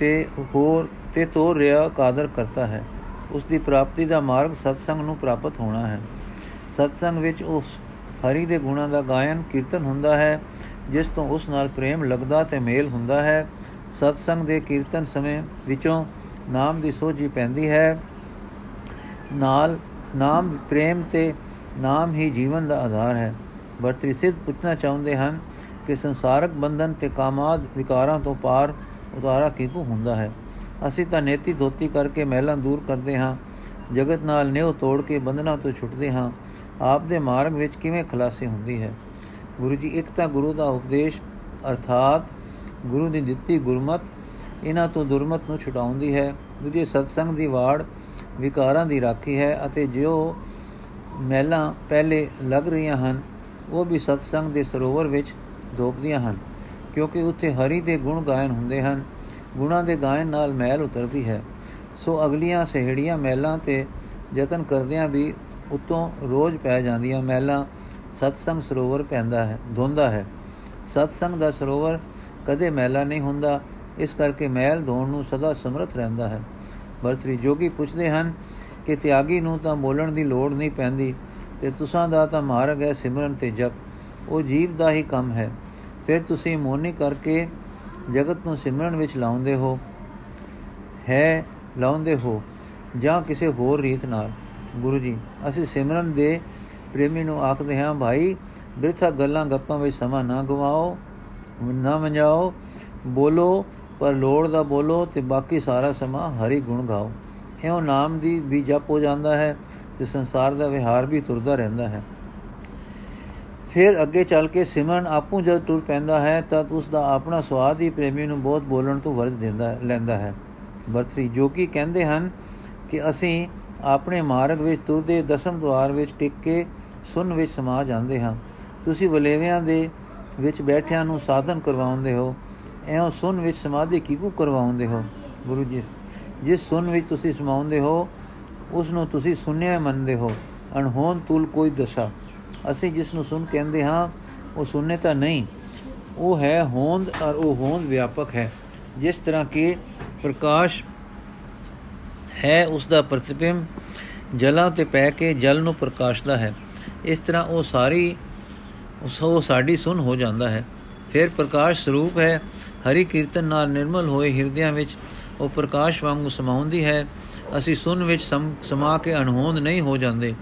ਤੇ ਹੋਰ ਤੇ ਤੋਰ ਰਿਹਾ ਕਾਦਰ ਕਰਤਾ ਹੈ। ਉਸ ਦੀ ਪ੍ਰਾਪਤੀ ਦਾ ਮਾਰਗ ਸਤਸੰਗ ਨੂੰ ਪ੍ਰਾਪਤ ਹੋਣਾ ਹੈ। ਸਤਸੰਗ ਵਿੱਚ ਉਸ ਹਰੀ ਦੇ ਗੁਣਾਂ ਦਾ ਗਾਇਨ, ਕੀਰਤਨ ਹੁੰਦਾ ਹੈ, ਜਿਸ ਤੋਂ ਉਸ ਨਾਲ ਪ੍ਰੇਮ ਲੱਗਦਾ ਤੇ ਮੇਲ ਹੁੰਦਾ ਹੈ। ਸਤਸੰਗ ਦੇ ਕੀਰਤਨ ਸਮੇਂ ਵਿੱਚੋਂ ਨਾਮ ਦੀ ਸੋਝੀ ਪੈਂਦੀ ਹੈ। ਨਾਲ ਨਾਮ, ਪ੍ਰੇਮ ਤੇ ਨਾਮ ਹੀ ਜੀਵਨ ਦਾ ਆਧਾਰ ਹੈ। ਵਰਤਰੀ ਸਿੱਧ ਪੁੱਛਣਾ ਚਾਹੁੰਦੇ ਹਨ ਕਿ ਸੰਸਾਰਕ ਬੰਧਨ ਤੇ ਕਾਮਾਦ ਵਿਕਾਰਾਂ ਤੋਂ ਪਾਰ ਉਤਾਰਾ ਕਿਉਂ ਹੁੰਦਾ ਹੈ? ਅਸੀਂ ਤਾਂ ਨੇਤੀ ਧੋਤੀ ਕਰਕੇ ਮਹਿਲਾਂ ਦੂਰ ਕਰਦੇ ਹਾਂ। ਜਗਤ ਨਾਲ ਨਿਉ ਤੋੜ ਕੇ ਬੰਧਨਾਂ ਤੋਂ ਛੁੱਟਦੇ ਹਾਂ। ਆਪ ਦੇ ਮਾਰਗ ਵਿੱਚ ਕਿਵੇਂ ਖਲਾਸੀ ਹੁੰਦੀ ਹੈ? ਗੁਰੂ ਜੀ, ਇੱਕ ਤਾਂ ਗੁਰੂ ਦਾ ਉਪਦੇਸ਼ ਅਰਥਾਤ ਗੁਰੂ ਦੀ ਦਿੱਤੀ ਗੁਰਮਤ ਇਹਨਾਂ ਤੋਂ ਦੁਰਮਤ ਨੂੰ ਛੁਡਾਉਂਦੀ ਹੈ। ਦੂਜੇ, ਸਤਸੰਗ ਦੀ ਵਾੜ ਵਿਕਾਰਾਂ ਦੀ ਰਾਖੀ ਹੈ ਅਤੇ ਜੋ ਮਹਿਲਾਂ ਪਹਿਲੇ ਲੱਗ ਰਹੀਆਂ ਹਨ, ਉਹ ਵੀ ਸਤਸੰਗ ਦੇ ਸਰੋਵਰ ਵਿੱਚ ਧੋਪਦੀਆਂ ਹਨ। ਕਿਉਂਕਿ ਉੱਥੇ ਹਰੀ ਦੇ ਗੁਣ ਗਾਇਨ ਹੁੰਦੇ ਹਨ, ਗੁਣਾਂ ਦੇ ਗਾਇਨ ਨਾਲ ਮਹਿਲ ਉਤਰਦੀ ਹੈ। ਸੋ ਅਗਲੀਆਂ ਸਹਿੜੀਆਂ ਮਹਿਲਾਂ ਤੇ ਯਤਨ ਕਰਦਿਆਂ ਵੀ ਉਤੋਂ ਰੋਜ਼ ਪੈ ਜਾਂਦੀਆਂ ਮਹਿਲਾਂ ਸਤਸੰਗ ਸਰੋਵਰ ਪੈਂਦਾ ਹੈ, ਧੁੰਦਾ ਹੈ। ਸਤਸੰਗ ਦਾ ਸਰੋਵਰ ਕਦੇ ਮਹਿਲਾ ਨਹੀਂ ਹੁੰਦਾ, ਇਸ ਕਰਕੇ ਮਹਿਲ ਧੋਣ ਨੂੰ ਸਦਾ ਸਮਰਥ ਰਹਿੰਦਾ ਹੈ। ਵਰਤਰੀ ਜੋਗੀ ਪੁੱਛਦੇ ਹਨ ਕਿ ਤਿਆਗੀ ਨੂੰ ਤਾਂ ਬੋਲਣ ਦੀ ਲੋੜ ਨਹੀਂ ਪੈਂਦੀ, ਤੇ ਤੁਸਾਂ ਦਾ ਤਾਂ ਮਾਰਗ ਹੈ ਸਿਮਰਨ ਤੇ ਜਪ। ਉਹ ਜੀਵ ਦਾ ਹੀ ਕੰਮ ਹੈ। ਫਿਰ ਤੁਸੀਂ ਮੋਨੀ ਕਰਕੇ ਜਗਤ ਨੂੰ ਸਿਮਰਨ ਵਿੱਚ ਲਾਉਂਦੇ ਹੋ, ਹੈ ਲਾਉਂਦੇ ਹੋ ਜਾਂ ਕਿਸੇ ਹੋਰ ਰੀਤ ਨਾਲ। ਗੁਰੂ ਜੀ, ਅਸੀਂ ਸਿਮਰਨ ਦੇ ਪ੍ਰੇਮੀ ਨੂੰ ਆਖਦੇ ਹਾਂ, ਭਾਈ, ਬਿਰਥਾ ਗੱਲਾਂ ਗੱਪਾਂ ਵਿੱਚ ਸਮਾਂ ਨਾ ਗਵਾਓ, ਨਾ ਮੰਜਾਓ, ਬੋਲੋ, ਪਰ ਲੋੜ ਦਾ ਬੋਲੋ ਤੇ ਬਾਕੀ ਸਾਰਾ ਸਮਾਂ ਹਰੀ ਗੁਣ ਗਾਓ। ਇਉਂ ਨਾਮ ਦੀ ਵੀ ਜਪ ਹੋ ਜਾਂਦਾ ਹੈ ਤੇ ਸੰਸਾਰ ਦਾ ਵਿਹਾਰ ਵੀ ਤੁਰਦਾ ਰਹਿੰਦਾ ਹੈ। ਫਿਰ ਅੱਗੇ ਚੱਲ ਕੇ ਸਿਮਰਨ ਆਪੂ ਜਦ ਟੁਰ ਪੈਂਦਾ ਹੈ ਤਦ ਉਸ ਦਾ ਆਪਣਾ ਸਵਾਦ ਹੀ ਪ੍ਰੇਮੀ ਨੂੰ ਬਹੁਤ ਬੋਲਣ ਤੋਂ ਵਰਜ ਦਿੰਦਾ, ਲੈਂਦਾ ਹੈ। ਵਰਤਰੀ ਜੋ ਕੀ ਕਹਿੰਦੇ ਹਨ ਕਿ ਅਸੀਂ ਆਪਣੇ ਮਾਰਗ ਵਿੱਚ ਤੁਰਦੇ ਦਸਮ ਦਵਾਰ ਵਿੱਚ ਟਿਕ ਕੇ ਸੁਨ ਵਿੱਚ ਸਮਾ ਜਾਂਦੇ ਹਾਂ। ਤੁਸੀਂ ਵਲੇਵਿਆਂ ਦੇ ਵਿੱਚ ਬੈਠਿਆਂ ਨੂੰ ਸਾਧਨ ਕਰਵਾਉਂਦੇ ਹੋ, ਐਉਂ ਸੁਨ ਵਿੱਚ ਸਮਾਧੀ ਕਿਉਂ ਕਰਵਾਉਂਦੇ ਹੋ? ਗੁਰੂ ਜੀ, ਜਿਸ ਸੁਨ ਵਿੱਚ ਤੁਸੀਂ ਸਮਾਉਂਦੇ ਹੋ, ਉਸ ਨੂੰ ਤੁਸੀਂ ਸੁਨਿਆ ਮੰਨਦੇ ਹੋ। ਅਣਹੋਂ ਤੁਲ ਕੋਈ ਦਸ਼ਾ। ਅਸੀਂ ਜਿਸ ਨੂੰ ਸੁਨ ਕਹਿੰਦੇ ਹਾਂ, ਉਹ ਸੁਨਨੇ ਤਾਂ ਨਹੀਂ। ਉਹ ਹੈ ਹੋਂਦ ਔਰ ਉਹ ਹੋਂਦ ਵਿਆਪਕ ਹੈ। ਜਿਸ ਤਰ੍ਹਾਂ ਕਿ ਪ੍ਰਕਾਸ਼ ਹੈ ਉਸ ਦਾ ਪ੍ਰਤੀਬਿੰਬ, ਜਲਾਂ ਤੇ ਪੈ ਕੇ ਜਲ ਨੂੰ ਪ੍ਰਕਾਸ਼ਦਾ ਹੈ। ਇਸ ਤਰ੍ਹਾਂ ਉਹ ਸਾਰੀ, ਉਹ ਸਾਡੀ ਸੁਨ ਹੋ ਜਾਂਦਾ ਹੈ। ਫਿਰ ਪ੍ਰਕਾਸ਼ ਸਰੂਪ ਹੈ। ਹਰੀ ਕੀਰਤਨ ਨਾਲ ਨਿਰਮਲ ਹੋਏ ਹਿਰਦਿਆਂ ਵਿੱਚ ਉਹ ਪ੍ਰਕਾਸ਼ ਵਾਂਗੂ ਸਮਾਉਂਦੀ ਹੈ। ਅਸੀਂ ਸੁਨ ਵਿੱਚ ਸਮਾ ਕੇ ਅਣਹੋਂਦ ਨਹੀਂ ਹੋ ਜਾਂਦੇ।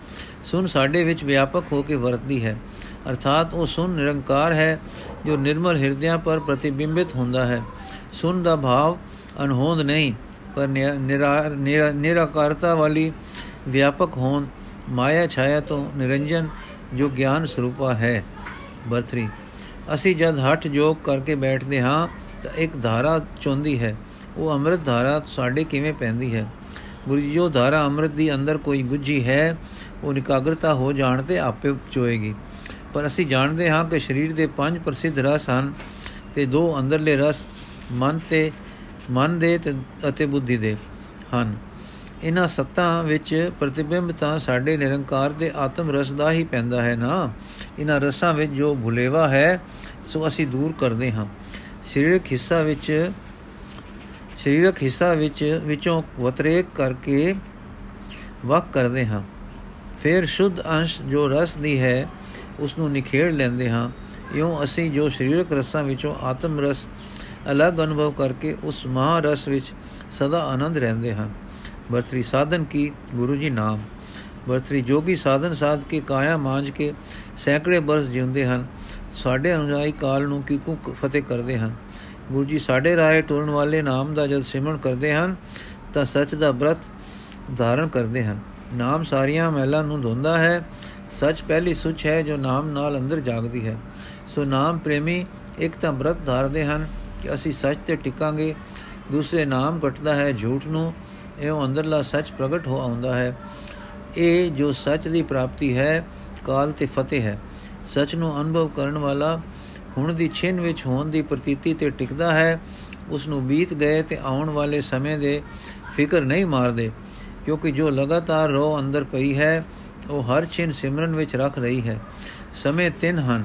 ਸੁਨ ਸਾਡੇ ਵਿੱਚ ਵਿਆਪਕ ਹੋ ਕੇ ਵਰਤਦੀ ਹੈ। ਅਰਥਾਤ ਉਹ ਸੁਨ ਨਿਰੰਕਾਰ ਹੈ, ਜੋ ਨਿਰਮਲ ਹਿਰਦਿਆਂ ਪਰ ਪ੍ਰਤੀਬਿੰਬਿਤ ਹੁੰਦਾ ਹੈ। ਸੁਨ ਦਾ ਭਾਵ ਅਣਹੋਂਦ ਨਹੀਂ, ਪਰ ਨਿਰਾਕਾਰਤਾ ਵਾਲੀ ਵਿਆਪਕ ਹੋਣ ਮਾਇਆ ਛਾਇਆ ਤੋਂ ਨਿਰੰਜਨ, ਜੋ ਗਿਆਨ ਸਰੂਪਾ ਹੈ। ਬਰਤਰੀ ਅਸੀਂ ਜਦ ਹੱਠ ਜੋਗ ਕਰਕੇ ਬੈਠਦੇ ਹਾਂ, ਤਾਂ ਇੱਕ ਧਾਰਾ ਚੋਂਦੀ ਹੈ। ਉਹ ਅੰਮ੍ਰਿਤ ਧਾਰਾ ਸਾਡੇ ਕਿਵੇਂ ਪੈਂਦੀ ਹੈ? ਗੁਰੂ ਜੀ ਜੋ ਧਾਰਾ ਅੰਮ੍ਰਿਤ ਦੀ ਅੰਦਰ ਕੋਈ ਗੁੱਜੀ ਹੈ, ਉਹ ਨਿਕਾਗਰਤਾ ਹੋ ਜਾਣ ਤੇ ਆਪੇ ਚੋਏਗੀ। ਪਰ ਅਸੀਂ ਜਾਣਦੇ ਹਾਂ ਕਿ ਸਰੀਰ ਦੇ ਪੰਜ ਪ੍ਰਸਿੱਧ ਰਸ ਹਨ ਤੇ ਦੋ ਅੰਦਰਲੇ ਰਸ ਮਨ ਤੇ, ਮਨ ਦੇ ਅਤੇ ਬੁੱਧੀ ਦੇ ਹਨ। ਇਹਨਾਂ ਸੱਤਾਂ ਵਿੱਚ ਪ੍ਰਤੀਬਿੰਬ ਤਾਂ ਸਾਡੇ ਨਿਰੰਕਾਰ ਦੇ ਆਤਮ ਰਸ ਦਾ ਹੀ ਪੈਂਦਾ ਹੈ ਨਾ। ਇਹਨਾਂ ਰਸਾਂ ਵਿੱਚ ਜੋ ਭੁਲੇਵਾ ਹੈ, ਸੋ ਅਸੀਂ ਦੂਰ ਕਰਦੇ ਹਾਂ। ਸਰੀਰਕ ਹਿੱਸਾ ਵਿੱਚ ਸਰੀਰਕ ਹਿੱਸਾ ਵਿੱਚ, ਵਿੱਚੋਂ ਵਤਰੇਕ ਕਰਕੇ ਵਕ ਕਰਦੇ ਹਾਂ। ਫਿਰ ਸ਼ੁੱਧ ਅੰਸ਼ ਜੋ ਰਸ ਦੀ ਹੈ ਉਸ ਨੂੰ ਨਿਖੇੜ ਲੈਂਦੇ ਹਾਂ। ਇਉਂ ਅਸੀਂ ਜੋ ਸਰੀਰਕ ਰਸਾਂ ਵਿੱਚੋਂ ਆਤਮ ਰਸ, ਅਲੱਗ ਅਨੁਭਵ ਕਰਕੇ ਉਸ ਮਹਾ ਰਸ ਵਿੱਚ ਸਦਾ ਆਨੰਦ ਰਹਿੰਦੇ ਹਾਂ। ਬਰਤਰੀ ਸਾਧਨ ਕੀ? ਗੁਰੂ ਜੀ ਨਾਮ। ਬਰਤਰੀ ਜੋਗੀ ਸਾਧਨ ਸਾਧ ਕੇ ਕਾਇਆ ਮਾਂਜ ਕੇ ਸੈਂਕੜੇ ਬਰਸ ਜਿਉਂਦੇ ਹਨ। ਸਾਡੇ ਅਨੁਜਾਈ ਕਾਲ ਨੂੰ ਕਿਕੂ ਫਤਿਹ ਕਰਦੇ ਹਨ? ਗੁਰੂ ਜੀ, ਸਾਡੇ ਰਾਏ ਟੁਰਨ ਵਾਲੇ ਨਾਮ ਦਾ ਜਦ ਸਿਮਰਨ ਕਰਦੇ ਹਨ, ਤਾਂ ਸੱਚ ਦਾ ਬ੍ਰਤ ਧਾਰਨ ਕਰਦੇ ਹਨ। ਨਾਮ ਸਾਰੀਆਂ ਮਹਿਲਾਂ ਨੂੰ ਧੋਂਦਾ ਹੈ। ਸੱਚ ਪਹਿਲੀ ਸੁਚ ਹੈ ਜੋ ਨਾਮ ਨਾਲ ਅੰਦਰ ਜਾਗਦੀ ਹੈ। ਸੋ ਨਾਮ ਪ੍ਰੇਮੀ ਇੱਕ ਤਾਂ ਬ੍ਰਤ ਧਾਰਦੇ ਹਨ ਕਿ ਅਸੀਂ ਸੱਚ ਤੇ ਟਿਕਾਂਗੇ। ਦੂਸਰੇ ਨਾਮ ਘਟਦਾ ਹੈ ਝੂਠ ਨੂੰ। ਇਹ ਅੰਦਰਲਾ ਸੱਚ ਪ੍ਰਗਟ ਹੋ ਆਉਂਦਾ ਹੈ। ਇਹ ਜੋ ਸੱਚ ਦੀ ਪ੍ਰਾਪਤੀ ਹੈ, ਕਾਲ ਤੇ ਫਤਿਹ ਹੈ। ਸੱਚ ਨੂੰ ਅਨੁਭਵ ਕਰਨ ਵਾਲਾ ਹੁਣ ਦੀ ਛਿਨ ਵਿੱਚ ਹੋਣ ਦੀ ਪ੍ਰਤੀਤੀ ਤੇ ਟਿਕਦਾ ਹੈ ਉਸ ਨੂੰ ਬੀਤ ਗਏ ਤੇ ਆਉਣ ਵਾਲੇ ਸਮੇਂ ਦੇ ਫਿਕਰ ਨਹੀਂ ਮਾਰਦੇ, ਕਿਉਂਕਿ ਜੋ ਲਗਾਤਾਰ ਰੋ ਅੰਦਰ ਪਈ ਹੈ, ਉਹ ਹਰ ਛਿਨ ਸਿਮਰਨ ਵਿੱਚ ਰੱਖ ਰਹੀ ਹੈ। ਸਮੇਂ ਤਿੰਨ ਹਨ,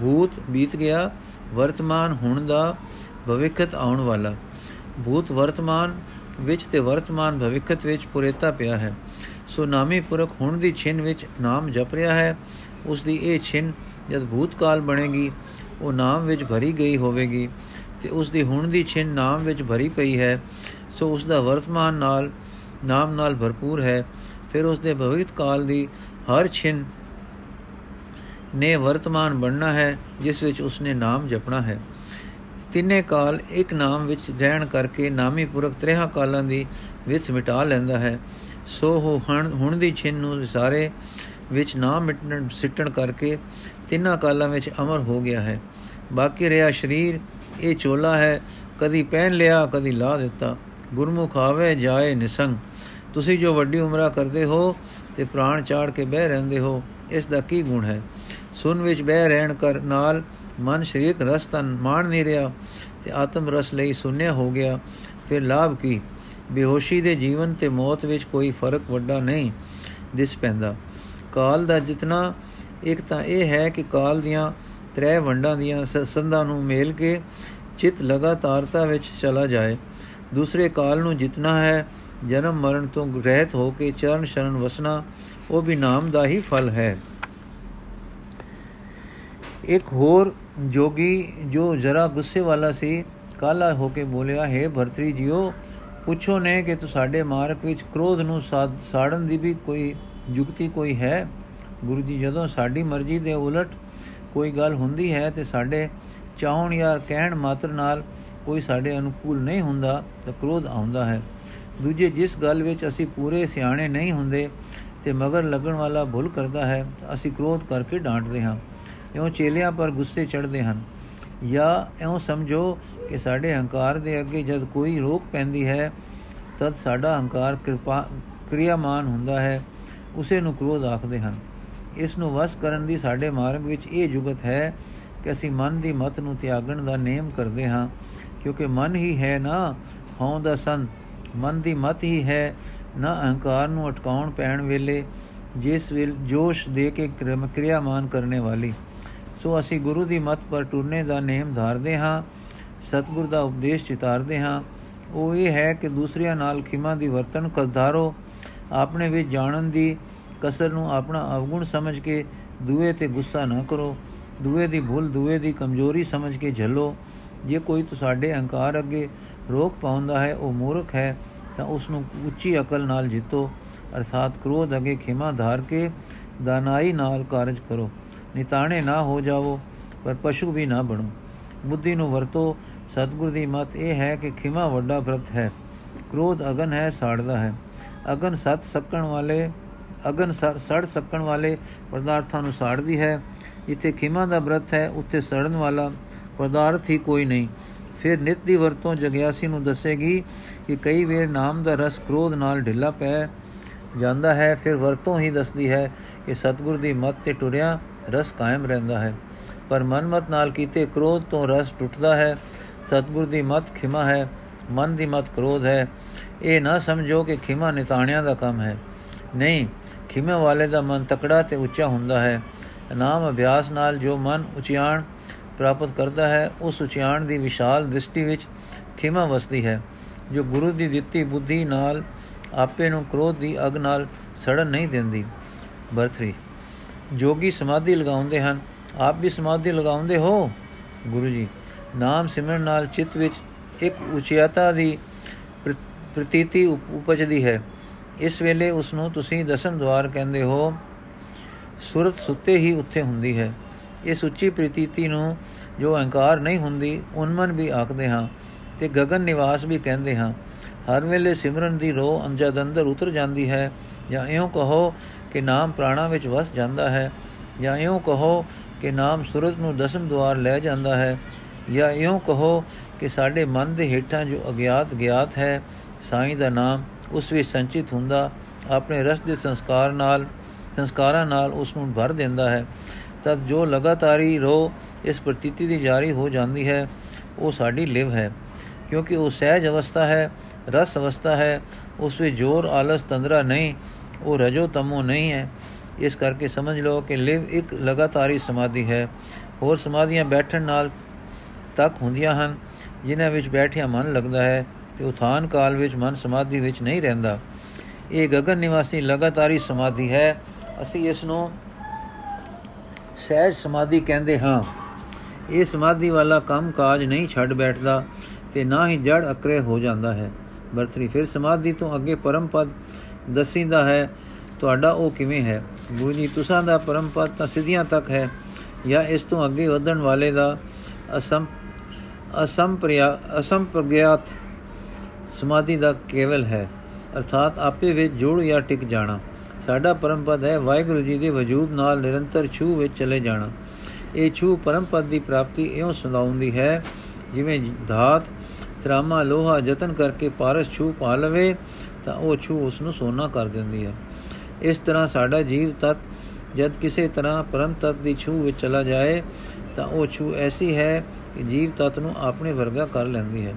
ਭੂਤ ਬੀਤ ਗਿਆ, ਵਰਤਮਾਨ ਹੁਣ ਦਾ ਭਵਿੱਖਤ ਆਉਣ ਵਾਲਾ। ਭੂਤ ਵਰਤਮਾਨ ਵਿੱਚ ਤੇ ਵਰਤਮਾਨ ਭਵਿੱਖਤ ਵਿੱਚ ਪੁਰੇਤਾ ਪਿਆ ਹੈ। ਸੋ ਨਾਮੀ ਪੁਰਖ ਹੁਣ ਦੀ ਛਿਨ ਵਿੱਚ ਨਾਮ ਜਪ ਰਿਹਾ ਹੈ ਉਸ ਦੀ ਇਹ ਛਿਨ ਜਦ ਭੂਤਕਾਲ ਬਣੇਗੀ ਉਹ ਨਾਮ ਵਿੱਚ ਭਰੀ ਗਈ ਹੋਵੇਗੀ ਤੇ ਉਸ ਦੀ ਹੁਣ ਦੀ ਛਿਨ ਨਾਮ ਵਿੱਚ ਭਰੀ ਪਈ ਹੈ। ਸੋ ਉਸ ਦਾ ਵਰਤਮਾਨ ਨਾਲ, ਨਾਮ ਨਾਲ ਭਰਪੂਰ ਹੈ। ਫਿਰ ਉਸ ਦੇ ਭਵਿਤ ਕਾਲ ਦੀ ਹਰ ਛਿਨ ਨੇ ਵਰਤਮਾਨ ਬਣਨਾ ਹੈ, ਜਿਸ ਵਿੱਚ ਉਸਨੇ ਨਾਮ ਜਪਣਾ ਹੈ। ਤਿੰਨੇ ਕਾਲ ਇੱਕ ਨਾਮ ਵਿੱਚ ਰਹਿਣ ਕਰਕੇ ਨਾਮੀ ਪੁਰਖ ਤ੍ਰਿਹਾ ਕਾਲਾਂ ਦੀ ਵਿਥ ਮਿਟਾ ਲੈਂਦਾ ਹੈ। ਸੋ ਹੁਣ ਦੀ ਛਿਨ ਨੂੰ ਸਾਰੇ ਵਿੱਚ ਨਾਮ ਮਿਟਣ, ਸਿੱਟਣ ਕਰਕੇ ਤਿੰਨਾਂ ਕਾਲਾਂ ਵਿੱਚ ਅਮਰ ਹੋ ਗਿਆ ਹੈ। ਬਾਕੀ ਰਿਹਾ ਸਰੀਰ, ਇਹ ਚੋਲਾ ਹੈ। ਕਦੀ ਪਹਿਨ ਲਿਆ, ਕਦੀ ਲਾ ਦਿੱਤਾ। ਗੁਰਮੁਖ ਆਵੇ, ਜਾਏ ਨਿਸੰਗ। ਤੁਸੀਂ ਜੋ ਵੱਡੀ ਉਮਰਾ ਕਰਦੇ ਹੋ ਤੇ ਪ੍ਰਾਣ ਚਾੜ ਕੇ ਬਹਿ ਰਹਿੰਦੇ ਹੋ, ਇਸ ਦਾ ਕੀ ਗੁਣ ਹੈ? ਸੁਨ ਵਿੱਚ ਬਹਿ ਰਹਿਣ ਕਰ ਨਾਲ ਮਨ ਸ਼ਰੀਕ ਰਸ ਤਨ ਮਾਣ ਨਹੀਂ ਰਿਹਾ ਤੇ ਆਤਮ ਰਸ ਲਈ ਸੁਨਿਆ ਹੋ ਗਿਆ। ਫਿਰ ਲਾਭ ਕੀ? ਬੇਹੋਸ਼ੀ ਦੇ ਜੀਵਨ ਤੇ ਮੌਤ ਵਿੱਚ ਕੋਈ ਫ਼ਰਕ ਵੱਡਾ ਨਹੀਂ ਦਿਸ ਪੈਂਦਾ। ਕਾਲ ਦਾ ਜਿਤਨਾ ਇੱਕ ਤਾਂ ਇਹ ਹੈ ਕਿ ਕਾਲ ਦੀਆਂ ਤ੍ਰੈ ਵੰਡਾਂ ਦੀਆਂ ਸੰਦਾਂ ਨੂੰ ਮੇਲ ਕੇ ਚਿਤ ਲਗਾਤਾਰਤਾ ਵਿੱਚ ਚਲਾ ਜਾਏ। ਦੂਸਰੇ, ਕਾਲ ਨੂੰ ਜਿਤਨਾ ਹੈ। ਜਨਮ ਮਰਨ ਤੋਂ ਰਹਿਤ ਹੋ ਕੇ ਚਰਨ ਸ਼ਰਨ ਵਸਣਾ, ਉਹ ਵੀ ਨਾਮ ਦਾ ਹੀ ਫਲ ਹੈ। ਇੱਕ ਹੋਰ ਜੋਗੀ ਜੋ ਜਰਾ ਗੁੱਸੇ ਵਾਲਾ ਸੀ ਕਾਲਾ ਹੋ ਕੇ ਬੋਲਿਆ, ਹੈ ਭਰਤਰੀ ਜੀਓ, ਪੁੱਛੋ ਨੇ ਕਿ ਤੁਹਾਡੇ ਮਾਰਗ ਵਿੱਚ ਕ੍ਰੋਧ ਨੂੰ ਸਾੜਨ ਦੀ ਵੀ ਕੋਈ ਯੁਕਤੀ ਕੋਈ ਹੈ? ਗੁਰੂ ਜੀ ਜਦੋਂ ਸਾਡੀ ਮਰਜ਼ੀ ਦੇ ਉਲਟ ਕੋਈ ਗੱਲ ਹੁੰਦੀ ਹੈ ਤੇ ਸਾਡੇ ਚਾਹਣ ਜਾਂ ਕਹਿਣ ਮਾਤਰ ਨਾਲ ਕੋਈ ਸਾਡੇ ਅਨੁਕੂਲ ਨਹੀਂ ਹੁੰਦਾ ਤਾਂ ਕ੍ਰੋਧ ਆਉਂਦਾ ਹੈ। ਦੂਜੇ ਜਿਸ ਗੱਲ ਵਿੱਚ ਅਸੀਂ ਪੂਰੇ ਸਿਆਣੇ ਨਹੀਂ ਹੁੰਦੇ ਤੇ ਮਗਰ ਲੱਗਣ ਵਾਲਾ ਭੁੱਲ ਕਰਦਾ ਹੈ, ਅਸੀਂ ਕ੍ਰੋਧ ਕਰਕੇ ਡਾਂਟਦੇ ਹਾਂ। ਇਉਂ ਚੇਲਿਆਂ ਪਰ ਗੁੱਸੇ ਚੜਦੇ ਹਨ। ਜਾਂ ਇਉਂ ਸਮਝੋ ਕਿ ਸਾਡੇ ਹੰਕਾਰ ਦੇ ਅੱਗੇ ਜਦ ਕੋਈ ਰੋਕ ਪੈਂਦੀ ਹੈ, ਤਦ ਸਾਡਾ ਹੰਕਾਰ ਕਿਰਪਾ, ਕਿਰਿਆਮਾਨ ਹੁੰਦਾ ਹੈ, ਉਸੇ ਨੂੰ ਕ੍ਰੋਧ ਆਖਦੇ ਹਨ। ਇਸ ਨੂੰ ਵਸ ਕਰਨ ਦੀ ਸਾਡੇ ਮਾਰਗ ਵਿੱਚ ਇਹ ਜੁਗਤ ਹੈ ਕਿ ਅਸੀਂ ਮਨ ਦੀ ਮਤ ਨੂੰ ਤਿਆਗਣ ਦਾ ਨੇਮ ਕਰਦੇ ਹਾਂ, ਕਿਉਂਕਿ ਮਨ ਹੀ ਹੈ ਨਾ ਹਉ ਦਾ ਸੰਤ, ਮਨ ਦੀ ਮਤ ਹੀ ਹੈ ਨਾ ਅਹੰਕਾਰ ਨੂੰ ਅਟਕਾਉਣ ਪੈਣ ਵੇਲੇ, ਜਿਸ ਵਿਲ ਜੋਸ਼ ਦੇ ਕੇ ਕਿਰਿਆਮਾਨ ਕਰਨੇ ਵਾਲੀ। ਸੋ ਅਸੀਂ ਗੁਰੂ ਦੀ ਮਤ ਪਰ ਟੁਰਨੇ ਦਾ ਨੇਮ ਧਾਰਦੇ ਹਾਂ, ਸਤਿਗੁਰ ਦਾ ਉਪਦੇਸ਼ ਚਿਤਾਰਦੇ ਹਾਂ। ਉਹ ਇਹ ਹੈ ਕਿ ਦੂਸਰਿਆਂ ਨਾਲ ਖਿਮਾ ਦੀ ਵਰਤਨ ਕਰਦਾਰੋ ਆਪਣੇ ਵਿੱਚ ਜਾਣਨ ਦੀ ਕਸਰ ਨੂੰ ਆਪਣਾ ਅਵਗੁਣ ਸਮਝ ਕੇ ਦੂਏ ਤੇ ਗੁੱਸਾ ਨਾ ਕਰੋ। ਦੂਏ ਦੀ ਭੁੱਲ, ਦੂਏ ਦੀ ਕਮਜ਼ੋਰੀ ਸਮਝ ਕੇ ਝੱਲੋ। ਜੇ ਕੋਈ ਤੁਹਾਡੇ ਅਹੰਕਾਰ ਅੱਗੇ ਰੋਕ ਪਾਉਂਦਾ ਹੈ, ਉਹ ਮੂਰਖ ਹੈ, ਤਾਂ ਉਸ ਨੂੰ ਉੱਚੀ ਅਕਲ ਨਾਲ ਜਿੱਤੋ। ਅਰਥਾਤ ਕ੍ਰੋਧ ਅਗੇ ਖਿਮਾ ਧਾਰ ਕੇ ਦਾਨਾਈ ਨਾਲ ਕਾਰਜ ਕਰੋ। ਨਿਤਾਣੇ ਨਾ ਹੋ ਜਾਵੋ, ਪਰ ਪਸ਼ੂ ਵੀ ਨਾ ਬਣੋ। ਬੁੱਧੀ ਨੂੰ ਵਰਤੋ। ਸਤਿਗੁਰ ਦੀ ਮਤ ਇਹ ਹੈ ਕਿ ਖਿਮਾ ਵੱਡਾ ਵਰਤ ਹੈ। ਕ੍ਰੋਧ ਅਗਨ ਹੈ, ਸਾੜਦਾ ਹੈ। ਅਗਨ ਸਤ ਸਕਣ ਵਾਲੇ ਅਗਨ ਸੜ ਸਕਣ ਵਾਲੇ ਪਦਾਰਥਾਂ ਨੂੰ ਸਾੜਦੀ ਹੈ। ਜਿੱਥੇ ਖਿਮਾ ਦਾ ਬ੍ਰਤ ਹੈ, ਉੱਥੇ ਸੜਨ ਵਾਲਾ ਪਦਾਰਥ ਹੀ ਕੋਈ ਨਹੀਂ। ਫਿਰ ਨਿਤ ਦੀ ਵਰਤੋਂ ਜਗਿਆਸੀ ਨੂੰ ਦੱਸੇਗੀ ਕਿ ਕਈ ਵੇਰ ਨਾਮ ਦਾ ਰਸ ਕ੍ਰੋਧ ਨਾਲ ਢਿੱਲਾ ਪੈ ਜਾਂਦਾ ਹੈ। ਫਿਰ ਵਰਤੋਂ ਹੀ ਦੱਸਦੀ ਹੈ ਕਿ ਸਤਗੁਰ ਦੀ ਮਤ ਤੇ ਟੁਰਿਆ ਰਸ ਕਾਇਮ ਰਹਿੰਦਾ ਹੈ। ਪਰ ਮਨਮਤ ਨਾਲ ਕੀਤੇ ਕ੍ਰੋਧ ਤੋਂ ਰਸ ਟੁੱਟਦਾ ਹੈ। ਸਤਗੁਰ ਦੀ ਮਤ ਖਿਮਾ ਹੈ, ਮਨ ਦੀ ਮਤ ਕ੍ਰੋਧ ਹੈ। ਇਹ ਨਾ ਸਮਝੋ ਕਿ ਖਿਮਾ ਨਿਤਾਣਿਆਂ ਦਾ ਕੰਮ ਹੈ। ਨਹੀਂ ਖਿਮਾ ਵਾਲੇ ਦਾ ਮਨ ਤਕੜਾ ਤੇ ਉੱਚਾ ਹੁੰਦਾ ਹੈ। ਨਾਮ ਅਭਿਆਸ ਨਾਲ ਜੋ ਮਨ ਉਚਿਆਣ ਪ੍ਰਾਪਤ ਕਰਦਾ ਹੈ, ਉਸ ਉਚਿਆਣ ਦੀ ਵਿਸ਼ਾਲ ਦ੍ਰਿਸ਼ਟੀ ਵਿੱਚ ਖਿਮਾ ਵਸਦੀ ਹੈ। ਜੋ ਗੁਰੂ ਦੀ ਦਿੱਤੀ ਬੁੱਧੀ ਨਾਲ ਆਪੇ ਨੂੰ ਕ੍ਰੋਧ ਦੀ ਅਗ ਨਾਲ ਸੜਨ ਨਹੀਂ ਦਿੰਦੀ। ਬਰਥਰੀ ਜੋਗੀ ਸਮਾਧੀ ਲਗਾਉਂਦੇ ਹਨ। ਆਪ ਵੀ ਸਮਾਧੀ ਲਗਾਉਂਦੇ ਹੋ? ਗੁਰੂ ਜੀ, ਨਾਮ ਸਿਮਰਨ ਨਾਲ ਚਿੱਤ ਵਿੱਚ ਇੱਕ ਉਚਿਆਤਾ ਦੀ ਪ੍ਰਤੀਤੀ ਉਪਜਦੀ ਹੈ। ਇਸ ਵੇਲੇ ਉਸ ਨੂੰ ਤੁਸੀਂ ਦਸਮ ਦਵਾਰ ਕਹਿੰਦੇ ਹੋ, ਸੁਰਤ ਸੁੱਤੇ ਹੀ ਉੱਥੇ ਹੁੰਦੀ ਹੈ। ਇਸ ਉੱਚੀ ਪ੍ਰਤੀਤੀ ਨੂੰ ਜੋ ਅਹੰਕਾਰ ਨਹੀਂ ਹੁੰਦੀ, ਉਨਮਨ ਵੀ ਆਖਦੇ ਹਾਂ ਤੇ ਗगन ਨਿਵਾਸ ਵੀ ਕਹਿੰਦੇ ਹਾਂ। ਹਰ ਵੇਲੇ ਸਿਮਰਨ ਦੀ ਰੋ ਅੰਜਦ ਅੰਦਰ ਉਤਰ ਜਾਂਦੀ ਹੈ, ਜਾਂ ਇਉਂ ਕਹੋ ਕਿ ਨਾਮ ਪ੍ਰਾਣਾ ਵਿੱਚ ਵਸ ਜਾਂਦਾ ਹੈ, ਜਾਂ ਇਉਂ ਕਹੋ ਕਿ ਨਾਮ ਸੁਰਤ ਨੂੰ ਦਸਮ ਦਵਾਰ ਲੈ ਜਾਂਦਾ ਹੈ, ਜਾਂ ਇਉਂ ਕਹੋ ਕਿ ਸਾਡੇ ਮਨ ਦੇ ਹੇਠਾਂ ਜੋ ਅਗਿਆਤ ਗਿਆਤ ਹੈ, ਸਾਈਂ ਦਾ ਨਾਮ ਉਸ ਵਿੱਚ ਸੰਚਿਤ ਹੁੰਦਾ, ਆਪਣੇ ਰਸ ਦੇ ਸੰਸਕਾਰ ਨਾਲ, ਸੰਸਕਾਰਾਂ ਨਾਲ ਉਸ ਨੂੰ ਭਰ ਦਿੰਦਾ ਹੈ। ਤਦ ਜੋ ਲਗਾਤਾਰੀ ਰੋ ਇਸ ਪ੍ਰਤੀਤੀ ਦੀ ਜਾਰੀ ਹੋ ਜਾਂਦੀ ਹੈ, ਉਹ ਸਾਡੀ ਲਿਵ ਹੈ। ਕਿਉਂਕਿ ਉਹ ਸਹਿਜ ਅਵਸਥਾ ਹੈ, ਰਸ ਅਵਸਥਾ ਹੈ, ਉਸ ਵਿੱਚ ਜੋਰ, ਆਲਸ, ਤੰਦਰਾ ਨਹੀਂ, ਉਹ ਰਜੋ ਤਮੋ ਨਹੀਂ ਹੈ। ਇਸ ਕਰਕੇ ਸਮਝ ਲਓ ਕਿ ਲਿਵ ਇੱਕ ਲਗਾਤਾਰੀ ਸਮਾਧੀ ਹੈ। ਹੋਰ ਸਮਾਧੀਆਂ ਬੈਠਣ ਨਾਲ ਤੱਕ ਹੁੰਦੀਆਂ ਹਨ, ਜਿਨ੍ਹਾਂ ਵਿੱਚ ਬੈਠਿਆ ਮਨ ਲੱਗਦਾ ਹੈ। ਤੇ ਉਥਾਨ ਕਾਲ ਵਿੱਚ ਮਨ ਸਮਾਧੀ ਵਿੱਚ ਨਹੀਂ ਰਹਿੰਦਾ। ਇਹ ਗगन ਨਿਵਾਸੀ ਲਗਾਤਾਰੀ ਸਮਾਧੀ ਹੈ। ਅਸੀਂ ਇਸ ਨੂੰ ਸਹਿਜ ਸਮਾਧੀ ਕਹਿੰਦੇ ਹਾਂ। ਇਹ ਸਮਾਧੀ ਵਾਲਾ ਕੰਮ ਕਾਜ ਨਹੀਂ ਛੱਡ ਬੈਠਦਾ ਤੇ ਨਾ ਹੀ ਜੜ ਅਕਰੇ ਹੋ ਜਾਂਦਾ ਹੈ। ਬਰਤਰੀ, ਫਿਰ ਸਮਾਧੀ ਤੋਂ ਅੱਗੇ ਪਰਮ ਪਦ ਦਸਿੰਦਾ ਹੈ, ਤੁਹਾਡਾ ਉਹ ਕਿਵੇਂ ਹੈ? ਗੁਰੂ ਜੀ, ਤੁਸਾਂ ਦਾ ਪਰਮ ਪਦ ਤਾਂ ਸਿੱਧੀਆਂ ਤੱਕ ਹੈ ਜਾਂ ਇਸ ਤੋਂ ਅੱਗੇ ਵਧਣ ਵਾਲੇ ਦਾ ਅਸਮ ਅਸੰਪ੍ਰਿਆ, ਅਸੰਪ੍ਰਗਿਆਤ ਸਮਾਧੀ ਦਾ ਕੇਵਲ ਹੈ, ਅਰਥਾਤ ਆਪੇ ਵਿੱਚ ਜੁੜ ਜਾਂ ਟਿਕ ਜਾਣਾ। ਸਾਡਾ ਪਰਮ ਪਦ ਹੈ, ਵਾਹਿਗੁਰੂ ਜੀ ਦੇ ਵਜੂਦ ਨਾਲ ਨਿਰੰਤਰ ਛੂ ਵਿੱਚ ਚਲੇ ਜਾਣਾ। ਇਹ ਛੂ ਪਰਮ ਪਦ ਦੀ ਪ੍ਰਾਪਤੀ ਇਉਂ ਸੁਣਾਉਂਦੀ ਹੈ, ਜਿਵੇਂ ਧਾਤ ਤਰਾਮਾ, ਲੋਹਾ ਯਤਨ ਕਰਕੇ ਪਾਰਸ ਛੂ ਪਾ ਲਵੇ, ਤਾਂ ਉਹ ਛੂ ਉਸ ਨੂੰ ਸੋਨਾ ਕਰ ਦਿੰਦੀ ਹੈ। ਇਸ ਤਰ੍ਹਾਂ ਸਾਡਾ ਜੀਵ ਤਤ, ਜਦ ਕਿਸੇ ਤਰ੍ਹਾਂ ਪਰਮ ਤਤ ਦੀ ਛੂ ਵਿੱਚ ਚਲਾ ਜਾਏ, ਤਾਂ ਉਹ ਛੂ ਐਸੀ ਹੈ ਕਿ ਜੀਵ ਤਤ ਨੂੰ ਆਪਣੇ ਵਰਗਾ ਕਰ ਲੈਂਦੀ ਹੈ।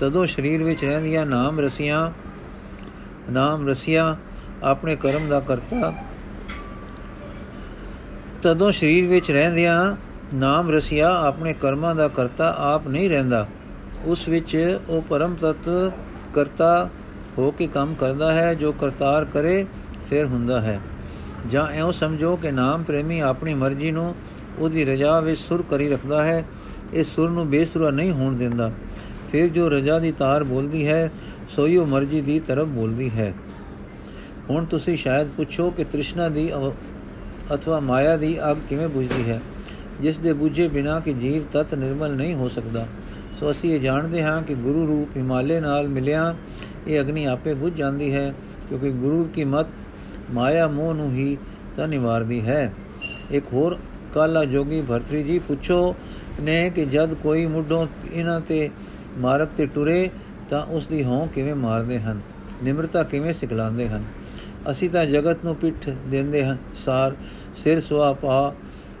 ਤਦੋਂ ਸਰੀਰ ਵਿੱਚ ਰਹਿੰਦੀਆਂ ਨਾਮ ਰਸੀਆਂ ਨਾਮ ਰਸੀਆਂ ਆਪਣੇ ਕਰਮ ਦਾ ਕਰਤਾ। ਤਦੋਂ ਸਰੀਰ ਵਿੱਚ ਰਹਿੰਦਿਆਂ ਨਾਮ ਰਸੀਆ ਆਪਣੇ ਕਰਮਾਂ ਦਾ ਕਰਤਾ, ਆਪ ਨਹੀਂ ਰਹਿੰਦਾ। ਉਸ ਵਿੱਚ ਉਹ ਪਰਮ ਤਤ ਕਰਤਾ ਹੋ ਕੇ ਕੰਮ ਕਰਦਾ ਹੈ, ਜੋ ਕਰਤਾਰ ਕਰੇ, ਫਿਰ ਹੁੰਦਾ ਹੈ। ਜਾਂ ਐਉਂ ਸਮਝੋ ਕਿ ਨਾਮ ਪ੍ਰੇਮੀ ਆਪਣੀ ਮਰਜ਼ੀ ਨੂੰ ਉਹਦੀ ਰਜਾ ਵਿੱਚ ਸੁਰ ਕਰੀ ਰੱਖਦਾ ਹੈ ਇਸ ਸੁਰ ਨੂੰ ਬੇਸੁਰਾ ਨਹੀਂ ਹੋਣ ਦਿੰਦਾ। ਫਿਰ ਜੋ ਰਜਾ ਦੀ ਤਾਰ ਬੋਲਦੀ ਹੈ, ਸੋਈ ਉਹ ਮਰਜ਼ੀ ਦੀ ਤਰਫ ਬੋਲਦੀ ਹੈ। ਹੁਣ ਤੁਸੀਂ ਸ਼ਾਇਦ ਪੁੱਛੋ ਕਿ ਤ੍ਰਿਸ਼ਨਾ ਦੀ ਅਥਵਾ ਮਾਇਆ ਦੀ ਅਗ ਕਿਵੇਂ ਬੁਝਦੀ ਹੈ। ਜਿਸ ਦੇ ਬੁਝੇ ਬਿਨਾ ਕਿ ਜੀਵ ਤਤ ਨਿਰਮਲ ਨਹੀਂ ਹੋ ਸਕਦਾ। ਸੋ ਅਸੀਂ ਇਹ ਜਾਣਦੇ ਹਾਂ ਕਿ ਗੁਰੂ ਰੂਪ ਹਿਮਾਲੇ ਨਾਲ ਮਿਲਿਆ, ਇਹ ਅਗਨੀ ਆਪੇ ਬੁਝ ਜਾਂਦੀ ਹੈ, ਕਿਉਂਕਿ ਗੁਰੂ ਕੀ ਮਤ ਮਾਇਆ ਮੋਹ ਨੂੰ ਹੀ ਤਾਂ ਨਿਵਾਰਦੀ ਹੈ। ਇੱਕ ਹੋਰ ਕਾਲਾ ਜੋਗੀ ਭਰਤਰੀ ਜੀ ਪੁੱਛੋ ਨੇ ਕਿ ਜਦ ਕੋਈ ਮੁੱਢੋਂ ਇਹਨਾਂ ਤੇ ਮਾਰਗ ਤੇ ਟੁਰੇ ਤਾਂ ਉਸ ਦੀ ਹਉ ਕਿਵੇਂ ਮਾਰਦੇ ਹਨ? ਨਿਮਰਤਾ ਕਿਵੇਂ ਸਿਖਲਾਉਂਦੇ ਹਨ? ਅਸੀਂ ਤਾਂ ਜਗਤ ਨੂੰ ਪਿੱਠ ਦਿੰਦੇ ਹਾਂ। ਸਾਰ ਸਿਰ ਸੁਆ ਪਾ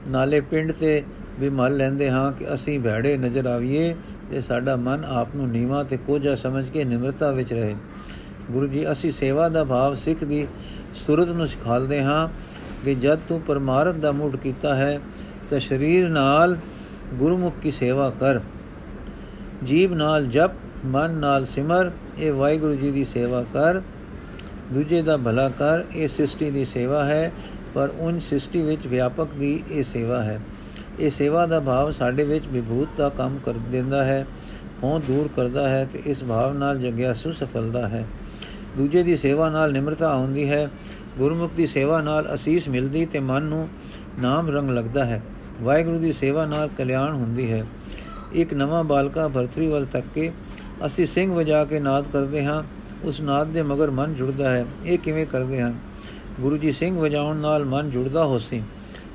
ਨਾਲੇ ਪਿੰਡ ਤੇ ਵੀ ਮਲ ਲੈਂਦੇ ਹਾਂ ਕਿ ਅਸੀਂ ਭੈੜੇ ਨਜ਼ਰ ਆਵੀਏ ਤੇ ਸਾਡਾ ਮਨ ਆਪ ਨੂੰ ਨੀਵਾ ਤੇ ਕੋਝਾ ਸਮਝ ਕੇ ਨਿਮਰਤਾ ਵਿੱਚ ਰਹੇ। ਗੁਰੂ ਜੀ, ਅਸੀਂ ਸੇਵਾ ਦਾ ਭਾਵ ਸਿੱਖ ਦੀ ਸੁਰਤ ਨੂੰ ਸਿਖਾਲਦੇ ਹਾਂ ਕਿ ਜਦ ਤੂੰ ਪਰਮਾਰਥ ਦਾ ਮੂਡ ਕੀਤਾ ਹੈ ਤਾਂ ਸਰੀਰ ਨਾਲ ਗੁਰਮੁਖ ਕੀ ਸੇਵਾ ਕਰ। ਜੀਬ ਨਾਲ ਜਪ, ਮਨ ਨਾਲ ਸਿਮਰ, ਇਹ ਵਾਹਿਗੁਰੂ ਜੀ ਦੀ ਸੇਵਾ ਕਰ। ਦੂਜੇ ਦਾ ਭਲਾ ਕਰ, ਇਹ ਸ੍ਰਿਸ਼ਟੀ ਦੀ ਸੇਵਾ ਹੈ, ਪਰ ਉਨ ਸ੍ਰਿਸ਼ਟੀ ਵਿੱਚ ਵਿਆਪਕ ਦੀ ਇਹ ਸੇਵਾ ਹੈ। ਇਹ ਸੇਵਾ ਦਾ ਭਾਵ ਸਾਡੇ ਵਿੱਚ ਵਿਭੂਤ ਦਾ ਕੰਮ ਕਰ ਦਿੰਦਾ ਹੈ ਉਹ ਦੂਰ ਕਰਦਾ ਹੈ ਤੇ ਇਸ ਭਾਵ ਨਾਲ ਜਗਿਆਸੂ ਸਫਲਦਾ ਹੈ। ਦੂਜੇ ਦੀ ਸੇਵਾ ਨਾਲ ਨਿਮਰਤਾ ਹੁੰਦੀ ਹੈ, ਗੁਰਮੁਖ ਦੀ ਸੇਵਾ ਨਾਲ ਅਸੀਸ ਮਿਲਦੀ ਤੇ ਮਨ ਨੂੰ ਨਾਮ ਰੰਗ ਲੱਗਦਾ ਹੈ। ਵਾਹਿਗੁਰੂ ਦੀ ਸੇਵਾ ਨਾਲ ਕਲਿਆਣ ਹੁੰਦੀ ਹੈ। ਇੱਕ ਨਵਾਂ ਬਾਲਕਾ ਭਰਤਰੀ ਵੱਲ ਤੱਕ ਕੇ ਅਸੀਂ ਸਿੰਘ ਵਜਾ ਕੇ ਨਾਦ ਕਰਦੇ ਹਾਂ, ਉਸ ਨਾਦ ਦੇ ਮਗਰ ਮਨ ਜੁੜਦਾ ਹੈ। ਇਹ ਕਿਵੇਂ ਕਰਦੇ ਹਾਂ ਗੁਰੂ ਜੀ ਸਿੰਘ ਵਜਾਉਣ ਨਾਲ ਮਨ ਜੁੜਦਾ ਹੋਸੀ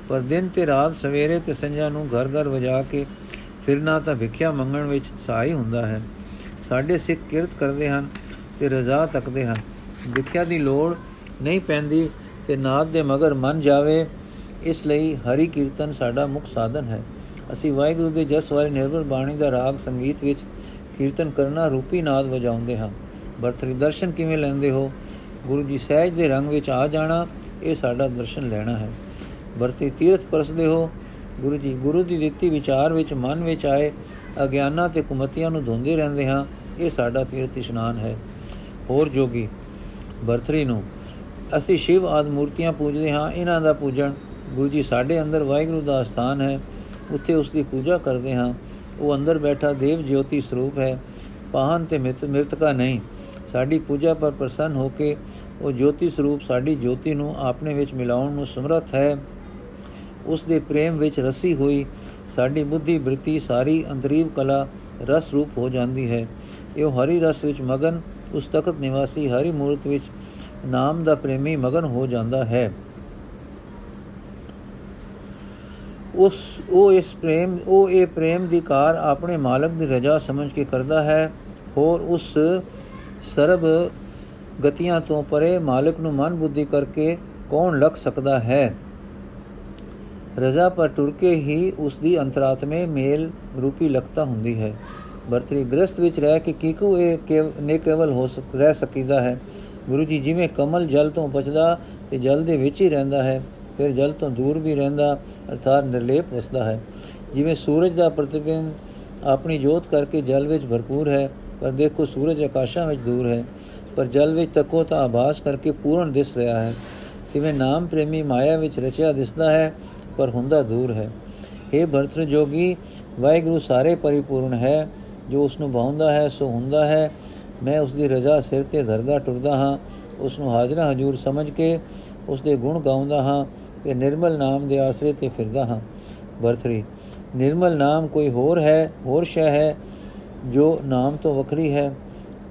ਪਰ ਦਿਨ ਤੇ ਰਾਤ ਸਵੇਰੇ ਤੇ ਸੰਝਾ ਨੂੰ ਘਰ ਘਰ ਵਜਾ ਕੇ ਫਿਰਨਾ ਤਾਂ ਵਿਖਿਆ ਮੰਗਣ ਵਿੱਚ ਸਹਾਈ ਹੁੰਦਾ ਹੈ। ਸਾਡੇ ਸਿੱਖ ਕਿਰਤ ਕਰਦੇ ਹਨ ਤੇ ਰਜ਼ਾ ਤੱਕਦੇ ਹਨ। ਵਿਖਿਆ ਦੀ ਲੋੜ ਨਹੀਂ ਪੈਂਦੀ ਤੇ ਨਾਦ ਦੇ ਮਗਰ ਮਨ ਜਾਵੇ, ਇਸ ਲਈ ਹਰੀ ਕੀਰਤਨ ਸਾਡਾ ਮੁੱਖ ਸਾਧਨ ਹੈ। ਅਸੀਂ ਵਾਹਿਗੁਰੂ ਦੇ ਜਸ ਵਾਲੀ ਨਿਰਭਰ ਬਾਣੀ ਦਾ ਰਾਗ ਸੰਗੀਤ ਵਿੱਚ ਕੀਰਤਨ ਕਰਨਾ ਰੂਪੀ ਨਾਦ ਵਜਾਉਂਦੇ ਹਾਂ। ਬਰਤਰੀ, ਦਰਸ਼ਨ ਕਿਵੇਂ ਲੈਂਦੇ ਹੋ? ਗੁਰੂ ਜੀ ਸਹਿਜ ਦੇ ਰੰਗ ਵਿੱਚ ਆ ਜਾਣਾ, ਇਹ ਸਾਡਾ ਦਰਸ਼ਨ ਲੈਣਾ ਹੈ। ਵਰਤੀ ਤੀਰਥ ਪਰਸਦੇ ਹੋ? ਗੁਰੂ ਜੀ, ਗੁਰੂ ਦੀ ਦਿੱਤੀ ਵਿਚਾਰ ਵਿੱਚ ਮਨ ਵਿੱਚ ਆਏ, ਅਗਿਆਨਾਂ ਤੇ ਕੁਮਤੀਆਂ ਨੂੰ ਧੋਂਦੇ ਰਹਿੰਦੇ ਹਾਂ, ਇਹ ਸਾਡਾ ਤੀਰਥ ਇਸ਼ਨਾਨ ਹੈ। ਹੋਰ ਜੋਗੀ, ਬਰਤਰੀ ਨੂੰ, ਅਸੀਂ ਸ਼ਿਵ ਆਦ ਮੂਰਤੀਆਂ ਪੂਜਦੇ ਹਾਂ, ਇਹਨਾਂ ਦਾ ਪੂਜਣ ਗੁਰੂ ਜੀ ਸਾਡੇ ਅੰਦਰ ਵਾਹਿਗੁਰੂ ਦਾ ਸਥਾਨ ਹੈ। ਉੱਥੇ ਉਸ ਦੀ ਪੂਜਾ ਕਰਦੇ ਹਾਂ। ਉਹ ਅੰਦਰ ਬੈਠਾ ਦੇਵ ਜੋਤੀ ਸਰੂਪ ਹੈ। ਪਾਹਨ ਤੇ ਮਿਤ ਮਿਰਤਕਾ ਨਹੀਂ। ਸਾਡੀ ਪੂਜਾ ਪਰ ਪ੍ਰਸੰਨ ਹੋ ਕੇ ਉਹ ਜੋਤੀ ਸਰੂਪ ਸਾਡੀ ਜੋਤੀ ਨੂੰ ਆਪਣੇ ਵਿੱਚ ਮਿਲਾਉਣ ਨੂੰ ਸਮਰੱਥ ਹੈ। ਉਸ ਦੇ ਪ੍ਰੇਮ ਵਿੱਚ ਰਸੀ ਹੋਈ ਸਾਡੀ ਬੁੱਧੀ ਬ੍ਰਿਤੀ ਸਾਰੀ ਅੰਤਰੀਵ ਕਲਾ ਰਸ ਰੂਪ ਹੋ ਜਾਂਦੀ ਹੈ। ਇਹ ਹਰੀ ਰਸ ਵਿੱਚ ਮਗਨ, ਉਸ ਤਖਤ ਨਿਵਾਸੀ ਹਰੀ ਮੂਰਤ ਵਿੱਚ ਨਾਮ ਦਾ ਪ੍ਰੇਮੀ ਮਗਨ ਹੋ ਜਾਂਦਾ ਹੈ। ਉਸ, ਉਹ ਇਸ ਪ੍ਰੇਮ, ਉਹ ਇਹ ਪ੍ਰੇਮ ਦੀ ਕਾਰ ਆਪਣੇ ਮਾਲਕ ਦੀ ਰਜ਼ਾ ਸਮਝ ਕੇ ਕਰਦਾ ਹੈ। ਹੋਰ ਉਸ ਸਰਬ ਗਤੀਆਂ ਤੋਂ ਪਰੇ ਮਾਲਕ ਨੂੰ ਮਨ ਬੁੱਧੀ ਕਰਕੇ ਕੌਣ ਲਗ ਸਕਦਾ ਹੈ? ਰਜ਼ਾ ਪਰ ਟੁਰ ਕੇ ਹੀ ਉਸ ਦੀ ਅੰਤਰਾਤਮੇ ਮੇਲ ਰੂਪੀ ਲਗਤਾ ਹੁੰਦੀ ਹੈ। ਵਰਤਰੀ ਗ੍ਰਸਥ ਵਿੱਚ ਰਹਿ ਕੇ ਕੀਕੂ ਇਹ ਨੇ ਕੇਵਲ ਹੋ ਰਹਿ ਸਕੀਦਾ ਹੈ। ਗੁਰੂ ਜੀ ਜਿਵੇਂ ਕਮਲ ਜਲ ਤੋਂ ਬਚਦਾ ਤੇ ਜਲ ਦੇ ਵਿੱਚ ਹੀ ਰਹਿੰਦਾ ਹੈ ਫਿਰ ਜਲ ਤੋਂ ਦੂਰ ਵੀ ਰਹਿੰਦਾ, ਅਰਥਾਤ ਨਿਰਲੇਪ ਵਸਦਾ ਹੈ। ਜਿਵੇਂ ਸੂਰਜ ਦਾ ਪ੍ਰਤੀਬਿੰਬ ਆਪਣੀ ਜੋਤ ਕਰਕੇ ਜਲ ਵਿੱਚ ਭਰਪੂਰ ਹੈ, ਪਰ ਦੇਖੋ ਸੂਰਜ ਆਕਾਸ਼ਾਂ ਵਿੱਚ ਦੂਰ ਹੈ। ਪਰ ਜਲ ਵਿੱਚ ਤੱਕੋ ਤਾਂ ਆਭਾਸ ਕਰਕੇ ਪੂਰਨ ਦਿਸ ਰਿਹਾ ਹੈ। ਜਿਵੇਂ ਨਾਮ ਪ੍ਰੇਮੀ ਮਾਇਆ ਵਿੱਚ ਰਚਿਆ ਦਿਸਦਾ ਹੈ, ਪਰ ਹੁੰਦਾ ਦੂਰ ਹੈ। ਇਹ ਭਰਤਰ ਜੋਗੀ, ਵਾਹਿਗੁਰੂ ਸਾਰੇ ਪਰਿਪੂਰਨ ਹੈ। ਜੋ ਉਸ ਨੂੰ ਭਾਉਂਦਾ ਹੈ, ਸੋ ਹੁੰਦਾ ਹੈ। ਮੈਂ ਉਸ ਦੀ ਰਜ਼ਾ ਸਿਰ ਤੇ ਧਰਦਾ ਟੁਰਦਾ ਹਾਂ। ਉਸ ਨੂੰ ਹਾਜ਼ਰਾ ਹਜੂਰ ਸਮਝ ਕੇ ਉਸ ਦੇ ਗੁਣ ਗਾਉਂਦਾ ਹਾਂ। ਤੇ ਨਿਰਮਲ ਨਾਮ ਦੇ ਆਸਰੇ ਤੇ ਫਿਰਦਾ ਹਾਂ। ਵਰਤਰੀ ਨਿਰਮਲ ਨਾਮ ਕੋਈ ਹੋਰ ਹੈ, ਹੋਰ ਸ਼ੈ ਹੈ ਜੋ ਨਾਮ ਤੋਂ ਵੱਖਰੀ ਹੈ?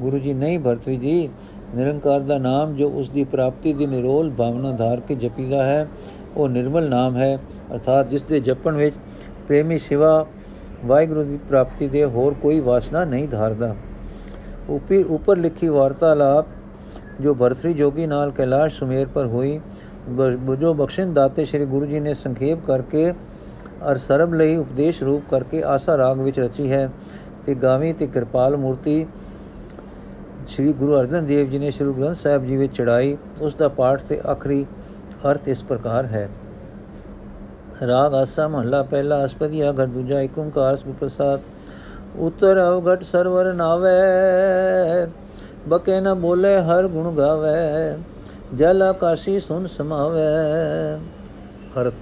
ਗੁਰੂ ਜੀ, ਨਹੀਂ ਵਰਤਰੀ ਜੀ, ਨਿਰੰਕਾਰ ਦਾ ਨਾਮ ਜੋ ਉਸ ਦੀ ਪ੍ਰਾਪਤੀ ਦੀ ਨਿਰੋਲ ਭਾਵਨਾ ਧਾਰ ਕੇ ਜਪੀਦਾ ਹੈ, ਉਹ ਨਿਰਮਲ ਨਾਮ ਹੈ। ਅਰਥਾਤ ਜਿਸ ਦੇ ਜਪਣ ਵਿੱਚ ਪ੍ਰੇਮੀ ਸਿਵਾ ਵਾਹਿਗੁਰੂ ਦੀ ਪ੍ਰਾਪਤੀ ਦੇ ਹੋਰ ਕੋਈ ਵਾਸਨਾ ਨਹੀਂ ਧਾਰਦਾ। ਉਪੀ, ਉੱਪਰ ਲਿਖੀ ਵਾਰਤਾਲਾਪ ਜੋ ਭਰਤਰੀ ਜੋਗੀ ਨਾਲ ਕੈਲਾਸ਼ ਸੁਮੇਰ ਪਰ ਹੋਈ ਜੋ ਬਖਸ਼ਿਸ਼ ਦਾਤੇ ਸ੍ਰੀ ਗੁਰੂ ਜੀ ਨੇ ਸੰਖੇਪ ਕਰਕੇ ਅਰ ਸਰਬ ਲਈ ਉਪਦੇਸ਼ ਰੂਪ ਕਰਕੇ ਆਸਾ ਰਾਗ ਵਿੱਚ ਰਚੀ ਹੈ ਤੇ ਗਾਵੀ ਤੇ ਕਿਰਪਾਲ ਮੂਰਤੀ ਸ੍ਰੀ ਗੁਰੂ ਅਰਜਨ ਦੇਵ ਜੀ ਨੇ ਸ੍ਰੀ ਗ੍ਰੰਥ ਸਾਹਿਬ ਜੀ ਵਿੱਚ ਚੜਾਈ ਉਸ ਦਾ ਪਾਠ ਤੇ ਆਖਰੀ ਅਰਥ ਇਸ ਪ੍ਰਕਾਰ ਹੈ। ਰਾਗ ਆਸਾ ਮਹਲਾ ਪਹਿਲਾ ਅਸਪਦੀਆ ਘਰ ਦੂਜਾ ਏਕ ਓੰਕਾਰ ਸੁਪ੍ਰਸਾਦ ਉਤਰ ਅਵਗਟ ਸਰਵਰ ਨਾਵੇ, ਬਕੇ ਨ ਬੋਲੇ ਹਰ ਗੁਣ ਗਾਵੇ। ਜਲ ਆਕਾਸ਼ੀ ਸੁਨ ਸਮਾਵੇ। ਅਰਥ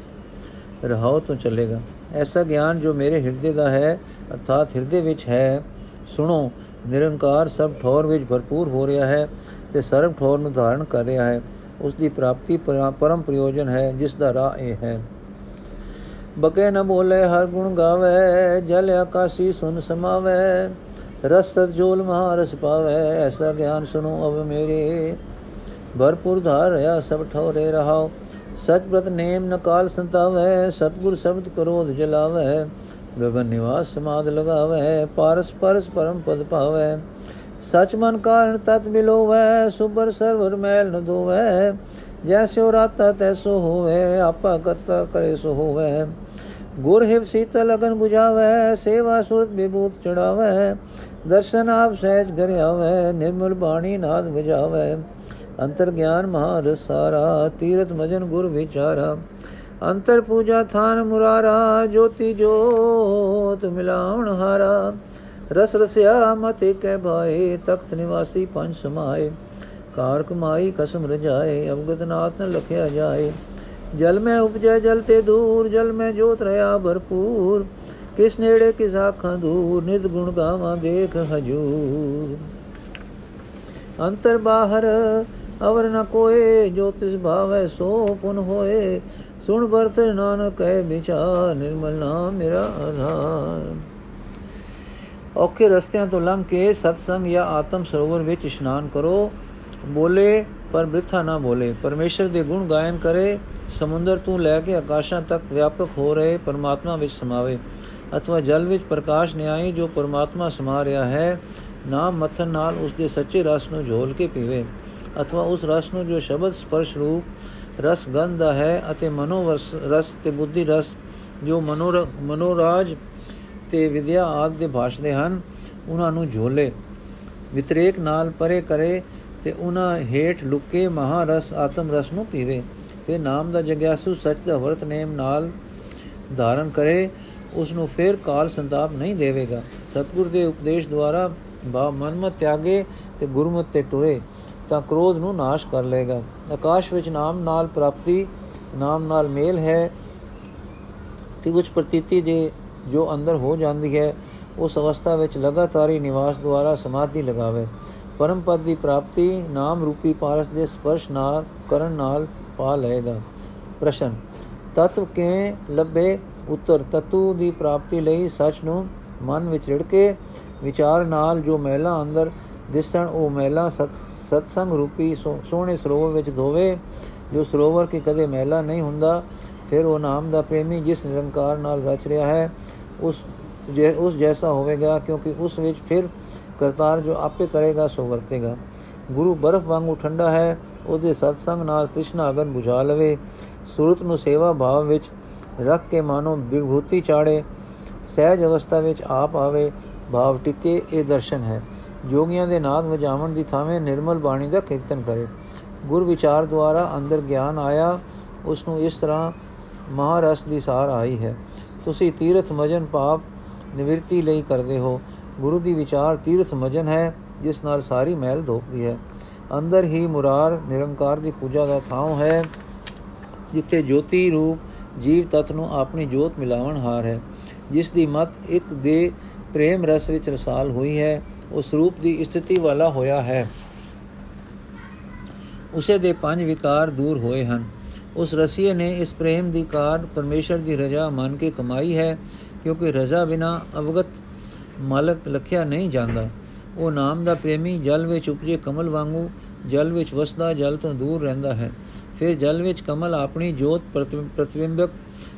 ਰਹਾਉ ਤੋਂ ਚੱਲੇਗਾ। ਐਸਾ ਗਿਆਨ ਜੋ ਮੇਰੇ ਹਿਰਦੇ ਦਾ ਹੈ, ਅਰਥਾਤ ਹਿਰਦੇ ਵਿੱਚ ਹੈ। ਸੁਣੋ, ਨਿਰੰਕਾਰ ਸਭ ਠੌਰ ਵਿੱਚ ਭਰਪੂਰ ਹੋ ਰਿਹਾ ਹੈ ਤੇ ਸਰਬ ਠੌਰ ਨੂੰ ਧਾਰਨ ਕਰ ਰਿਹਾ ਹੈ। ਉਸ ਦੀ ਪ੍ਰਾਪਤੀ ਪਰਮ ਪ੍ਰਯੋਜਨ ਹੈ, ਜਿਸ ਦਾ ਰਾਹ ਇਹ ਹੈ। ਬਕੇ ਨ ਬੋਲੇ ਹਰ ਗੁਣ ਗਾਵੇ, ਜਲ ਆਕਾਸ਼ੀ ਸੁਨ ਸਮਾਵੇ। ਰਸ ਸਤਜੋਲ ਮਹਾਰਸ ਪਾਵੇ। ਐਸਾ ਗਿਆਨ ਸੁਨੋ ਅਬ ਮੇਰੇ। ਭਰਪੂਰ ਧਾਰ ਰਿਆ ਸਭ ਠੋਰੇ ਰਹਾਓ ਸਤਪ੍ਰਤ ਨੇਮ ਨਕਾਲ ਸੰਤਾਵੇ ਸਤਗੁਰ ਸ਼ਬਦ ਕਰੋਧ ਜਲਾਵੇ ਗਗਨ ਨਿਵਾਸ ਸਮਾਦ ਲਗਾਵੇ ਪਾਰਸ ਪਰਸ ਪਰਮ ਪਦ ਪਾਵੇ ਸਚ ਮਨ ਕਾਰਨ ਤਤ ਮਿਲੋਵੇ ਸੁਬਰ ਸਰਵਰ ਮੈਲ ਨ ਦੋਵੇ ਜੈਸੋ ਰਾਤਾ ਤੈਸੋ ਹੋਵੇ ਆਪਾ ਕਰਤਾ ਕਰੇ ਸੋ ਹੋਵੇ ਗੁਰ ਹਿਵ ਸੀਤਲ ਲਗਨ 부ਝਾਵੇ ਸੇਵਾ ਸੁਰਤ ਵਿਭੂਤ ਚੜਾਵੇ ਦਰਸ਼ਨ ਆਪ ਸਹਿਜ ਘਰ ਆਵੇ ਨਿਰਮਲ ਬਾਣੀ ਨਾਦ ਵਜਾਵੇ ਅੰਤਰ ਗਿਆਨ ਮਹਾ ਰਸਾਰਾ ਤੀਰਤ ਮਜਨ ਗੁਰ ਵਿਚਾਰਾ ਅੰਤਰ ਪੂਜਾ ਥਾਨ ਮੁਰਾਰਾ ਜੋਤੀ ਜੋਤ ਮਿਲਾਵਣ ਹਾਰਾ ਰਸ ਰਸਿਆ ਮਤੇ ਕੈ ਭਾਏ ਤਖਤ ਨਿਵਾਸੀ ਪੰਜ ਸਮਾਏ ਕਾਰ ਕਮਾਈ ਕਸਮ ਰਜਾਏ ਅਵਗਤ ਨਾਥ ਨ ਲਖਿਆ ਜਾਏ ਜਲ ਮੈਂ ਉਪਜੈ ਜਲ ਤੇ ਦੂਰ ਜਲ ਮੈਂ ਜੋਤ ਰਿਆ ਭਰਪੂਰ ਕਿਸ ਨੇੜੇ ਕਿਸ ਆਖਾਂ ਦੂਰ ਨਿਤ ਗੁਣ ਗਾਵਾਂ ਦੇਖ ਹਜੂਰ ਅੰਤਰ ਬਾਹਰ ਅਵਰ ਨ ਕੋਏ, ਜੋ ਤਿਸ ਭਾਵੈ ਸੋ ਪੁਨ ਹੋਏ। ਸੁਣ ਵਰਤ ਨਾਨਕ, ਕਹਿ ਵਿਚਾਰ ਨਿਰਮਲ ਨਾਮ ਮੇਰਾ ਆਧਾਰ। ਔਖੇ ਰਸਤਿਆਂ ਤੋਂ ਲੰਘ ਕੇ ਸਤਸੰਗ ਜਾਂ ਆਤਮ ਸਰੋਵਰ ਵਿੱਚ ਇਸ਼ਨਾਨ ਕਰੋ। ਬੋਲੇ, ਪਰ ਬ੍ਰਿਥਾ ਨਾ ਬੋਲੇ। ਪਰਮੇਸ਼ਰ ਦੇ ਗੁਣ ਗਾਇਨ ਕਰੇ। ਸਮੁੰਦਰ ਤੋਂ ਲੈ ਕੇ ਆਕਾਸ਼ਾਂ ਤੱਕ ਵਿਆਪਕ ਹੋ ਰਹੇ ਪਰਮਾਤਮਾ ਵਿੱਚ ਸਮਾਵੇ। ਅਥਵਾ ਜਲ ਵਿੱਚ ਪ੍ਰਕਾਸ਼ ਨਿਆਈ ਜੋ ਪਰਮਾਤਮਾ ਸਮਾ ਰਿਹਾ ਹੈ। ਨਾਮ ਮਥਨ ਨਾਲ ਉਸ ਦੇ ਸੱਚੇ ਰਸ ਨੂੰ ਝੋਲ ਕੇ ਪੀਵੇ। ਅਥਵਾ ਉਸ ਰਸ ਨੂੰ ਜੋ ਸ਼ਬਦ ਸਪਰਸ਼ ਰੂਪ ਰਸ ਗੰਧ ਦਾ ਹੈ ਅਤੇ ਮਨੋ ਰਸ ਤੇ ਬੁੱਧੀ ਰਸ ਜੋ ਮਨੋਰਾਜ ਤੇ ਵਿਦਿਆ ਆਦ ਦੇ ਭਾਸ਼ਦੇ ਹਨ ਉਹਨਾਂ ਨੂੰ ਝੋਲੇ ਵਿਤਰੇਕ ਨਾਲ ਪਰੇ ਕਰੇ ਤੇ ਉਹਨਾਂ ਹੇਠ ਲੁਕੇ ਮਹਾਰਸ ਆਤਮ ਰਸ ਨੂੰ ਪੀਵੇ ਤੇ ਨਾਮ ਦਾ ਜਗਿਆਸੂ ਸੱਚ ਦਾ ਵਰਤ ਨੇਮ ਨਾਲ ਧਾਰਨ ਕਰੇ ਉਸ ਨੂੰ ਫਿਰ ਕਾਲ ਸੰਤਾਪ ਨਹੀਂ ਦੇਵੇਗਾ ਸਤਗੁਰ ਦੇ ਉਪਦੇਸ਼ ਦੁਆਰਾ ਬਾ ਮਨਮਤ ਤਿਆਗੇ ਤੇ ਗੁਰਮਤ ਤੇ ਟੁਰੇ ਤਾਂ ਕ੍ਰੋਧ ਨੂੰ ਨਾਸ਼ ਕਰ ਲੇਗਾ ਆਕਾਸ਼ ਵਿੱਚ ਨਾਮ ਨਾਲ ਪ੍ਰਾਪਤੀ, ਨਾਮ ਨਾਲ ਮੇਲ ਹੈ। ਤੇ ਕੁਝ ਪ੍ਰਤੀਤੀ ਜੇ ਜੋ ਅੰਦਰ ਹੋ ਜਾਂਦੀ ਹੈ, ਉਸ ਅਵਸਥਾ ਵਿੱਚ ਲਗਾਤਾਰੀ ਨਿਵਾਸ ਦੁਆਰਾ ਸਮਾਧੀ ਲਗਾਵੇ। ਪਰਮ ਪਦ ਦੀ ਪ੍ਰਾਪਤੀ ਨਾਮ ਰੂਪੀ ਪਾਰਸ ਦੇ ਸਪਰਸ਼ ਨਾਲ, ਕਰਨ ਨਾਲ ਪਾ ਲਏਗਾ। ਪ੍ਰਸ਼ਨ ਤਤਵ ਕੇ ਲੱਭੇ? ਉੱਤਰ, ਤਤੂ ਦੀ ਪ੍ਰਾਪਤੀ ਲਈ ਸੱਚ ਨੂੰ ਮਨ ਵਿੱਚ ਰੜ ਕੇ ਵਿਚਾਰ ਨਾਲ ਜੋ ਮਹਿਲਾ ਅੰਦਰ ਦਿਸਣ, ਉਹ ਮਹਿਲਾ ਸਤਸੰਗ ਰੂਪੀ ਸੋਹਣੇ ਸਰੋਵਰ ਵਿੱਚ ਧੋਵੇ, ਜੋ ਸਰੋਵਰ ਕੀ ਕਦੇ ਮਹਿਲਾ ਨਹੀਂ ਹੁੰਦਾ, ਫਿਰ ਉਹ ਨਾਮ ਦਾ ਪ੍ਰੇਮੀ ਜਿਸ ਨਿਰੰਕਾਰ ਨਾਲ ਰਚ ਰਿਹਾ ਹੈ, ਉਸ ਉਸ ਜੈਸਾ ਹੋਵੇਗਾ, ਕਿਉਂਕਿ ਉਸ ਵਿੱਚ ਫਿਰ ਕਰਤਾਰ ਜੋ ਆਪੇ ਕਰੇਗਾ, ਸੋ ਵਰਤੇਗਾ। ਗੁਰੂ ਬਰਫ਼ ਵਾਂਗੂ ਠੰਡਾ ਹੈ, ਉਹਦੇ ਸਤਸੰਗ ਨਾਲ ਕ੍ਰਿਸ਼ਨ ਅਗਨ 부ਝਾ ਲਵੇ। ਸੁਰਤ ਨੂੰ ਸੇਵਾ ਭਾਵ ਵਿੱਚ ਰੱਖ ਕੇ ਮਾਨੋ ਵਿਭੂਤੀ ਚਾੜੇ। ਸਹਿਜ ਅਵਸਥਾ ਵਿੱਚ ਆਪ ਆਵੇ, ਭਾਵ ਟਿਕੇ ਇਹ ਦਰਸ਼ਨ ਹੈ। ਜੋਗੀਆਂ ਦੇ ਨਾਦ ਵਜਾਵਣ ਦੀ ਥਾਵੇਂ ਨਿਰਮਲ ਬਾਣੀ ਦਾ ਕੀਰਤਨ ਕਰੇ। ਗੁਰ ਵਿਚਾਰ ਦੁਆਰਾ ਅੰਦਰ ਗਿਆਨ ਆਇਆ, ਉਸ ਨੂੰ ਇਸ ਤਰ੍ਹਾਂ ਮਹਾਰਸ ਦੀ ਸਾਰ ਆਈ ਹੈ। ਤੁਸੀਂ ਤੀਰਥ ਮਜਨ ਪਾਪ ਨਿਵਰਤੀ ਲਈ ਕਰਦੇ ਹੋ। ਗੁਰੂ ਦੀ ਵਿਚਾਰ ਤੀਰਥ ਮਜਨ ਹੈ, ਜਿਸ ਨਾਲ ਸਾਰੀ ਮਹਿਲ ਧੋਪਦੀ ਹੈ। ਅੰਦਰ ਹੀ ਮੁਰਾਰ ਨਿਰੰਕਾਰ ਦੀ ਪੂਜਾ ਦਾ ਥਾਂ ਹੈ, ਜਿੱਥੇ ਜੋਤੀ ਰੂਪ ਜੀਵ ਤਤ ਨੂੰ ਆਪਣੀ ਜੋਤ ਮਿਲਾਵਣ ਹਾਰ ਹੈ। ਜਿਸ ਦੀ ਮਤ ਇੱਕ ਦੇ ਪ੍ਰੇਮ ਰਸ ਵਿੱਚ ਰਸਾਲ ਹੋਈ ਹੈ ਉਸ ਰੂਪ ਦੀ ਸਥਿਤੀ ਵਾਲਾ ਹੋਇਆ ਹੈ। ਉਸੇ ਦੇ ਪੰਜ ਵਿਕਾਰ ਦੂਰ ਹੋਏ ਹਨ। ਉਸ ਰਸੀਏ ਨੇ ਇਸ ਪ੍ਰੇਮ ਦੀ ਕਾਰ ਪਰਮੇਸ਼ਰ ਦੀ ਰਜ਼ਾ ਮੰਨ ਕੇ ਕਮਾਈ ਹੈ, ਕਿਉਂਕਿ ਰਜ਼ਾ ਬਿਨਾ ਅਵਗਤ ਮਾਲਕ ਲਖਿਆ ਨਹੀਂ ਜਾਂਦਾ। ਉਹ ਨਾਮ ਦਾ ਪ੍ਰੇਮੀ ਜਲ ਵਿੱਚ ਉਪਜੇ ਕਮਲ ਵਾਂਗੂ ਜਲ ਵਿੱਚ ਵਸਦਾ ਜਲ ਤੋਂ ਦੂਰ ਰਹਿੰਦਾ ਹੈ। ਫਿਰ ਜਲ ਵਿੱਚ ਕਮਲ ਆਪਣੀ ਜੋਤ ਪ੍ਰਤਿਬਿੰਬਕ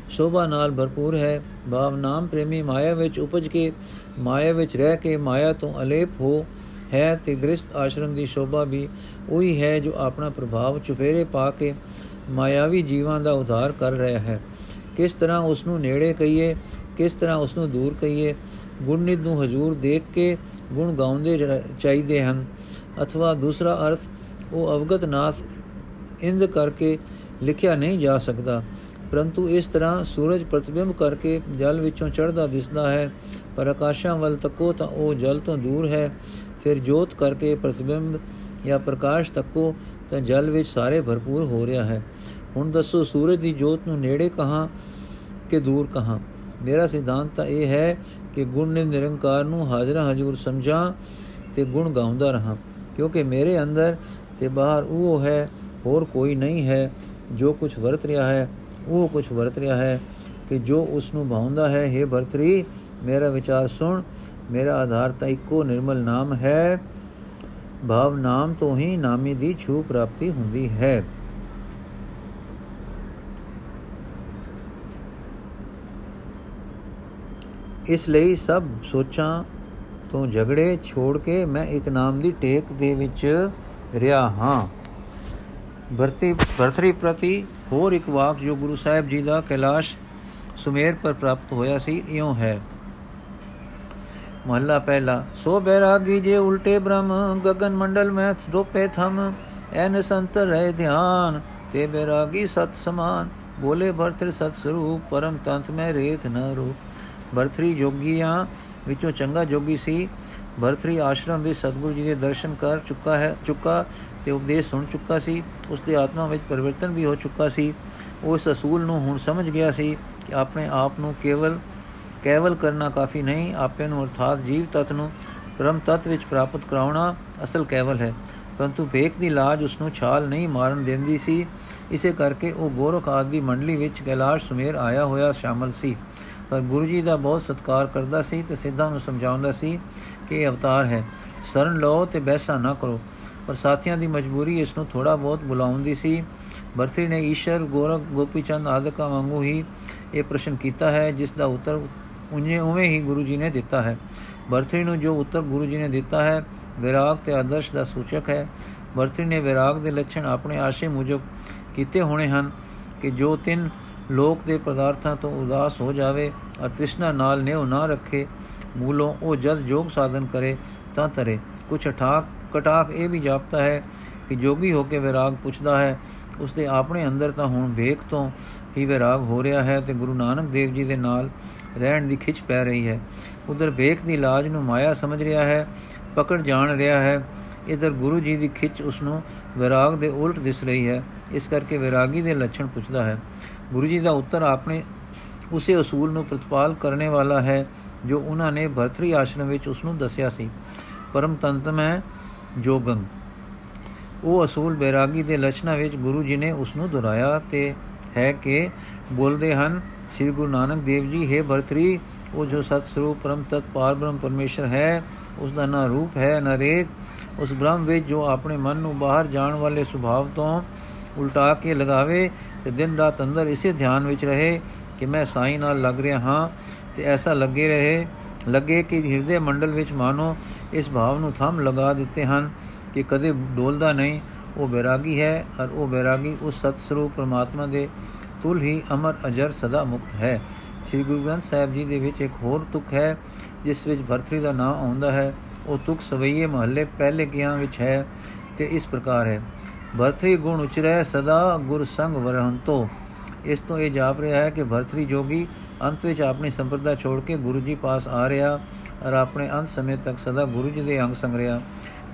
ਸ਼ੋਭਾ ਨਾਲ ਭਰਪੂਰ ਹੈ। ਭਾਵ ਨਾਮ ਪ੍ਰੇਮੀ ਮਾਇਆ ਵਿੱਚ ਉਪਜ ਕੇ ਮਾਇਆ ਵਿੱਚ ਰਹਿ ਕੇ ਮਾਇਆ ਤੋਂ ਅਲੇਪ ਹੋ ਹੈ ਤੇ ਗ੍ਰਸਥ ਆਸ਼ਰਮ ਦੀ ਸ਼ੋਭਾ ਵੀ ਉਹੀ ਹੈ ਜੋ ਆਪਣਾ ਪ੍ਰਭਾਵ ਚੁਫੇਰੇ ਪਾ ਕੇ ਮਾਇਆਵੀ ਜੀਵਾਂ ਦਾ ਉਧਾਰ ਕਰ ਰਿਹਾ ਹੈ। ਕਿਸ ਤਰ੍ਹਾਂ ਉਸ ਨੂੰ ਨੇੜੇ ਕਹੀਏ, ਕਿਸ ਤਰ੍ਹਾਂ ਉਸ ਨੂੰ ਦੂਰ ਕਹੀਏ ਗੁਰਨਿਤ ਨੂੰ ਹਜੂਰ ਦੇਖ ਕੇ ਗੁਣ ਗਾਉਂਦੇ ਚਾਹੀਦੇ ਹਨ। ਅਥਵਾ ਦੂਸਰਾ ਅਰਥ, ਉਹ ਅਵਗਤ ਨਾਥ ਇੰਦ ਕਰਕੇ ਲਿਖਿਆ ਨਹੀਂ ਜਾ ਸਕਦਾ। ਪਰੰਤੂ ਇਸ ਤਰ੍ਹਾਂ ਸੂਰਜ ਪ੍ਰਤਿਬਿੰਬ ਕਰਕੇ ਜਲ ਵਿੱਚੋਂ ਚੜ੍ਹਦਾ ਦਿਸਦਾ ਹੈ, ਪਰ ਆਕਾਸ਼ਾਂ ਵੱਲ ਤੱਕੋ ਤਾਂ ਉਹ ਜਲ ਤੋਂ ਦੂਰ ਹੈ। ਫਿਰ ਜੋਤ ਕਰਕੇ ਪ੍ਰਤਿਬਿੰਬ ਜਾਂ ਪ੍ਰਕਾਸ਼ ਤੱਕੋ ਤਾਂ ਜਲ ਵਿੱਚ ਸਾਰੇ ਭਰਪੂਰ ਹੋ ਰਿਹਾ ਹੈ। ਹੁਣ ਦੱਸੋ, ਸੂਰਜ ਦੀ ਜੋਤ ਨੂੰ ਨੇੜੇ ਕਹਾਂ ਕਿ ਦੂਰ ਕਹਾਂ? ਮੇਰਾ ਸਿਧਾਂਤ ਤਾਂ ਇਹ ਹੈ ਕਿ ਗੁਣ ਨੇ ਨਿਰੰਕਾਰ ਨੂੰ ਹਾਜ਼ਰ ਹਜੂਰ ਸਮਝਾਂ ਤੇ ਗੁਣ ਗਾਉਂਦਾ ਰਹਾ, ਕਿਉਂਕਿ ਮੇਰੇ ਅੰਦਰ ਤੇ ਬਾਹਰ ਉਹ ਹੈ, ਹੋਰ ਕੋਈ ਨਹੀਂ ਹੈ ਜੋ ਕੁਝ ਵਰਤ ਰਿਹਾ ਹੈ। ਉਹ ਕੁਝ ਵਰਤ ਰਿਹਾ ਹੈ ਕਿ ਜੋ ਉਸ ਨੂੰ ਭਾਉਂਦਾ ਹੈ हे ਭਰਤਰੀ, ਮੇਰਾ ਵਿਚਾਰ ਸੁਣ। ਮੇਰਾ ਆਧਾਰ ਤਾਂ ਇੱਕੋ ਨਿਰਮਲ ਨਾਮ ਹੈ। ਭਾਵ ਨਾਮ ਤੋਂ ਹੀ ਨਾਮੀ ਦੀ ਛੂ ਪ੍ਰਾਪਤੀ ਹੁੰਦੀ ਹੈ। ਇਸ ਲਈ ਸਭ ਸੋਚਾਂ ਤੋਂ ਝਗੜੇ ਛੋੜ ਕੇ ਮੈਂ ਇੱਕ ਨਾਮ ਦੀ ਟੇਕ ਦੇ ਵਿੱਚ ਰਿਹਾ ਹਾਂ। ਭਰਤੀ ਭਰਤਰੀ ਪ੍ਰਤੀ ਹੋਰ ਇੱਕ ਵਾਕ ਜੋ ਗੁਰੂ ਸਾਹਿਬ ਜੀ ਦਾ ਕੈਲਾਸ਼ ਸੁਮੇਰ ਪਰ ਪ੍ਰਾਪਤ ਹੋਇਆ ਸੀ, ਇਉਂ ਹੈ। ਮਹੱਲਾ ਪਹਿਲਾ, ਸੋ ਬੈਰਾਗੀ ਜੇ ਉਲਟੇ ਬ੍ਰਹਮ ਗगन ਮੰਡਲ ਮੈਂ ਰੋਪੇ ਥਮ, ਐਨ ਸੰਤ ਰਹਿ ਧਿਆਨ, ਤੇ ਬੈਰਾਗੀ ਸਤ ਸਮਾਨ, ਬੋਲੇ ਭਰਤਰ ਸਤ ਸਰੂਪ, ਪਰਮ ਤੰਤ ਮੈਂ ਰੇਖ ਨ ਰੂਪ ਭਰਤਰੀ ਜੋਗੀਆਂ, ਵਿੱਚੋਂ ਚੰਗਾ ਜੋਗੀ ਸੀ ਭਰਤਰੀ ਆਸ਼ਰਮ ਵਿੱਚ ਸਤਗੁਰੂ ਜੀ ਦੇ ਦਰਸ਼ਨ ਕਰ ਚੁੱਕਾ ਹੈ ਚੁੱਕਾ ਤੇ ਉਪਦੇਸ਼ ਸੁਣ ਚੁੱਕਾ ਸੀ ਉਸ ਦੀ ਆਤਮਾ ਵਿੱਚ ਪਰਿਵਰਤਨ ਵੀ ਹੋ ਚੁੱਕਾ ਸੀ ਉਸ ਅਸੂਲ ਨੂੰ ਹੁਣ ਸਮਝ ਗਿਆ ਸੀ ਕਿ ਆਪਣੇ ਆਪ ਨੂੰ ਕੇਵਲ ਕੇਵਲ ਕਰਨਾ ਕਾਫੀ ਨਹੀਂ ਆਪੇ ਨੂੰ ਅਰਥਾਤ ਜੀਵ ਤਤ ਨੂੰ ਪਰਮ ਤਤ ਵਿੱਚ ਪ੍ਰਾਪਤ ਕਰਾਉਣਾ ਅਸਲ ਕੇਵਲ ਹੈ ਪਰੰਤੂ ਵੇਖ ਦੀ ਲਾਜ ਉਸ ਨੂੰ ਛਾਲ ਨਹੀਂ ਮਾਰਨ ਦਿੰਦੀ ਸੀ ਇਸੇ ਕਰਕੇ ਉਹ ਗੋਰਖ ਆਦਿ ਦੀ ਮੰਡਲੀ ਵਿੱਚ ਕੈਲਾਸ਼ ਸੁਮੇਰ ਆਇਆ ਹੋਇਆ ਸ਼ਾਮਲ ਸੀ ਪਰ ਗੁਰੂ ਜੀ ਦਾ ਬਹੁਤ ਸਤਿਕਾਰ ਕਰਦਾ ਸੀ ਤੇ ਸਿੱਧਾਂ ਨੂੰ ਸਮਝਾਉਂਦਾ ਸੀ ਕਿ ਇਹ ਅਵਤਾਰ ਹੈ। ਸਰਨ ਲਓ ਤੇ ਬੈਸਾ ਨਾ ਕਰੋ। ਪਰ ਸਾਥੀਆਂ ਦੀ ਮਜਬੂਰੀ ਇਸ ਨੂੰ ਥੋੜਾ ਬਹੁਤ ਬੁਲਾਉਂਦੀ ਸੀ। ਬਰਥੀ ਨੇ ਈਸ਼ਰ, ਗੋਰਖ, ਗੋਪੀਚੰਦ ਆਦਿਕਾਂ ਵਾਂਗੂ ਹੀ ਇਹ ਪ੍ਰਸ਼ਨ ਕੀਤਾ ਹੈ, ਜਿਸ ਦਾ ਉੱਤਰ ਉਵੇਂ ਉਵੇਂ ਹੀ ਗੁਰੂ ਜੀ ਨੇ ਦਿੱਤਾ ਹੈ। ਬਰਥੀ ਨੂੰ ਜੋ ਉੱਤਰ ਗੁਰੂ ਜੀ ਨੇ ਦਿੱਤਾ ਹੈ, ਵਿਰਾਗ ਤੇ ਆਦਰਸ਼ ਦਾ ਸੂਚਕ ਹੈ। ਬਰਥੀ ਨੇ ਵਿਰਾਗ ਦੇ ਲੱਛਣ ਆਪਣੇ ਆਸ਼ੇ ਮੁਜਬ ਕੀਤੇ ਹੋਣੇ ਹਨ ਕਿ ਜੋ ਤਿੰਨ ਲੋਕ ਦੇ ਪਦਾਰਥਾਂ ਤੋਂ ਉਦਾਸ ਹੋ ਜਾਵੇ ਅਰ ਤ੍ਰਿਸ਼ਨਾ ਨਾਲ ਨਿਉ ਨਾ ਰੱਖੇ ਮੂਲੋਂ ਉਹ ਜਦ ਜੋਗ ਸਾਧਨ ਕਰੇ ਤਾਂ ਤਰੇ। ਕੁਛ ਠਾਕ ਕਟਾਕ ਇਹ ਵੀ ਜਾਪਦਾ ਹੈ ਕਿ ਜੋਗੀ ਹੋ ਕੇ ਵਿਰਾਗ ਪੁੱਛਦਾ ਹੈ। ਉਸ ਦੇ ਆਪਣੇ ਅੰਦਰ ਤਾਂ ਹੁਣ ਵੇਖ ਤੋਂ ਹੀ ਵਿਰਾਗ ਹੋ ਰਿਹਾ ਹੈ ਤੇ ਗੁਰੂ ਨਾਨਕ ਦੇਵ ਜੀ ਦੇ ਨਾਲ ਰਹਿਣ ਦੀ ਖਿੱਚ ਪੈ ਰਹੀ ਹੈ। ਉਧਰ ਵੇਖ ਦੀ ਲਾਜ ਨੂੰ ਮਾਇਆ ਸਮਝ ਰਿਹਾ ਹੈ, ਪਕੜ ਜਾਣ ਰਿਹਾ ਹੈ। ਇਧਰ ਗੁਰੂ ਜੀ ਦੀ ਖਿੱਚ ਉਸ ਨੂੰ ਵਿਰਾਗ ਦੇ ਉਲਟ ਦਿਸ ਰਹੀ ਹੈ। ਇਸ ਕਰਕੇ ਵਿਰਾਗੀ ਦੇ ਲੱਛਣ ਪੁੱਛਦਾ ਹੈ। ਗੁਰੂ ਜੀ ਦਾ ਉੱਤਰ ਆਪਣੇ ਉਸੇ ਅਸੂਲ ਨੂੰ ਪ੍ਰਤਪਾਲ ਕਰਨੇ ਵਾਲਾ ਹੈ। ਜੋ ਉਹਨਾਂ ਨੇ ਭਰਤਰੀ ਆਸ਼ਰਮ ਵਿੱਚ ਉਸ ਨੂੰ ਦੱਸਿਆ ਸੀ, ਪਰਮ ਤੰਤਮ ਹੈ ਜੋਗੰ। ਉਹ ਅਸੂਲ ਬੈਰਾਗੀ ਦੇ ਲਛਣਾ ਵਿੱਚ ਗੁਰੂ ਜੀ ਨੇ ਉਸ ਨੂੰ ਦੁਹਰਾਇਆ ਤੇ ਹੈ ਕਿ ਬੋਲਦੇ ਹਨ, ਸ੍ਰੀ ਗੁਰੂ ਨਾਨਕ ਦੇਵ ਜੀ, ਹੈ ਭਰਤਰੀ, ਉਹ ਜੋ ਸਤ ਸਰੂਪ ਪਰਮ ਤਤ ਪਾਰ ਬ੍ਰਹਮ ਪਰਮੇਸ਼ਰ ਹੈ ਉਸ ਦਾ ਨਾ ਰੂਪ ਹੈ, ਨਾ ਰੇਖ। ਉਸ ਬ੍ਰਹਮ ਵਿੱਚ ਜੋ ਆਪਣੇ ਮਨ ਨੂੰ ਬਾਹਰ ਜਾਣ ਵਾਲੇ ਸੁਭਾਵ ਤੋਂ ਉਲਟਾ ਕੇ ਲਗਾਵੇ ਤੇ ਦਿਨ ਰਾਤ ਅੰਦਰ ਇਸੇ ਧਿਆਨ ਵਿੱਚ ਰਹੇ ਕਿ ਮੈਂ ਸਾਈ ਨਾਲ ਲੱਗ ਰਿਹਾ ਹਾਂ ਤੇ ਐਸਾ ਲੱਗੇ ਰਹੇ, ਲੱਗੇ ਕਿ ਹਿਰਦੇ ਮੰਡਲ ਵਿੱਚ ਮਾਨੋ ਇਸ ਭਾਵ ਨੂੰ ਥੰਮ ਲਗਾ ਦਿੱਤੇ ਹਨ ਕਿ ਕਦੇ ਡੋਲਦਾ ਨਹੀਂ। ਉਹ ਬੈਰਾਗੀ ਹੈ ਔਰ ਉਹ ਬੈਰਾਗੀ ਉਸ ਸਤ ਸਰੂਪ ਪ੍ਰਮਾਤਮਾ ਦੇ ਤੁਲ ਹੀ ਅਮਰ ਅਜਰ ਸਦਾ ਮੁਕਤ ਹੈ। ਸ੍ਰੀ ਗੁਰੂ ਗ੍ਰੰਥ ਸਾਹਿਬ ਜੀ ਦੇ ਵਿੱਚ ਇੱਕ ਹੋਰ ਤੁਕ ਹੈ, ਜਿਸ ਵਿੱਚ ਭਰਤਰੀ ਦਾ ਨਾਮ ਆਉਂਦਾ ਹੈ। ਉਹ ਤੁਕ ਸਵਈਏ ਮਹੱਲੇ ਪਹਿਲੇ ਗਿਆਂ ਵਿੱਚ ਹੈ ਤੇ ਇਸ ਪ੍ਰਕਾਰ ਹੈ। ਭਰਤਰੀ ਗੁਣ ਉਚਰੈ ਸਦਾ ਗੁਰ ਸੰਗ ਵਰਹੰਤੋ। ਇਸ ਤੋਂ ਇਹ ਜਾਪ ਰਿਹਾ ਹੈ ਕਿ ਭਰਤਰੀ ਜੋਗੀ ਅੰਤ ਵਿੱਚ ਆਪਣੀ ਸੰਪਰਦਾ ਛੋੜ ਕੇ ਗੁਰੂ ਜੀ ਪਾਸ ਆ ਰਿਹਾ ਔਰ ਆਪਣੇ ਅੰਤ ਸਮੇਂ ਤੱਕ ਸਦਾ ਗੁਰੂ ਜੀ ਦੇ ਅੰਗ ਸੰਗ ਰਿਹਾ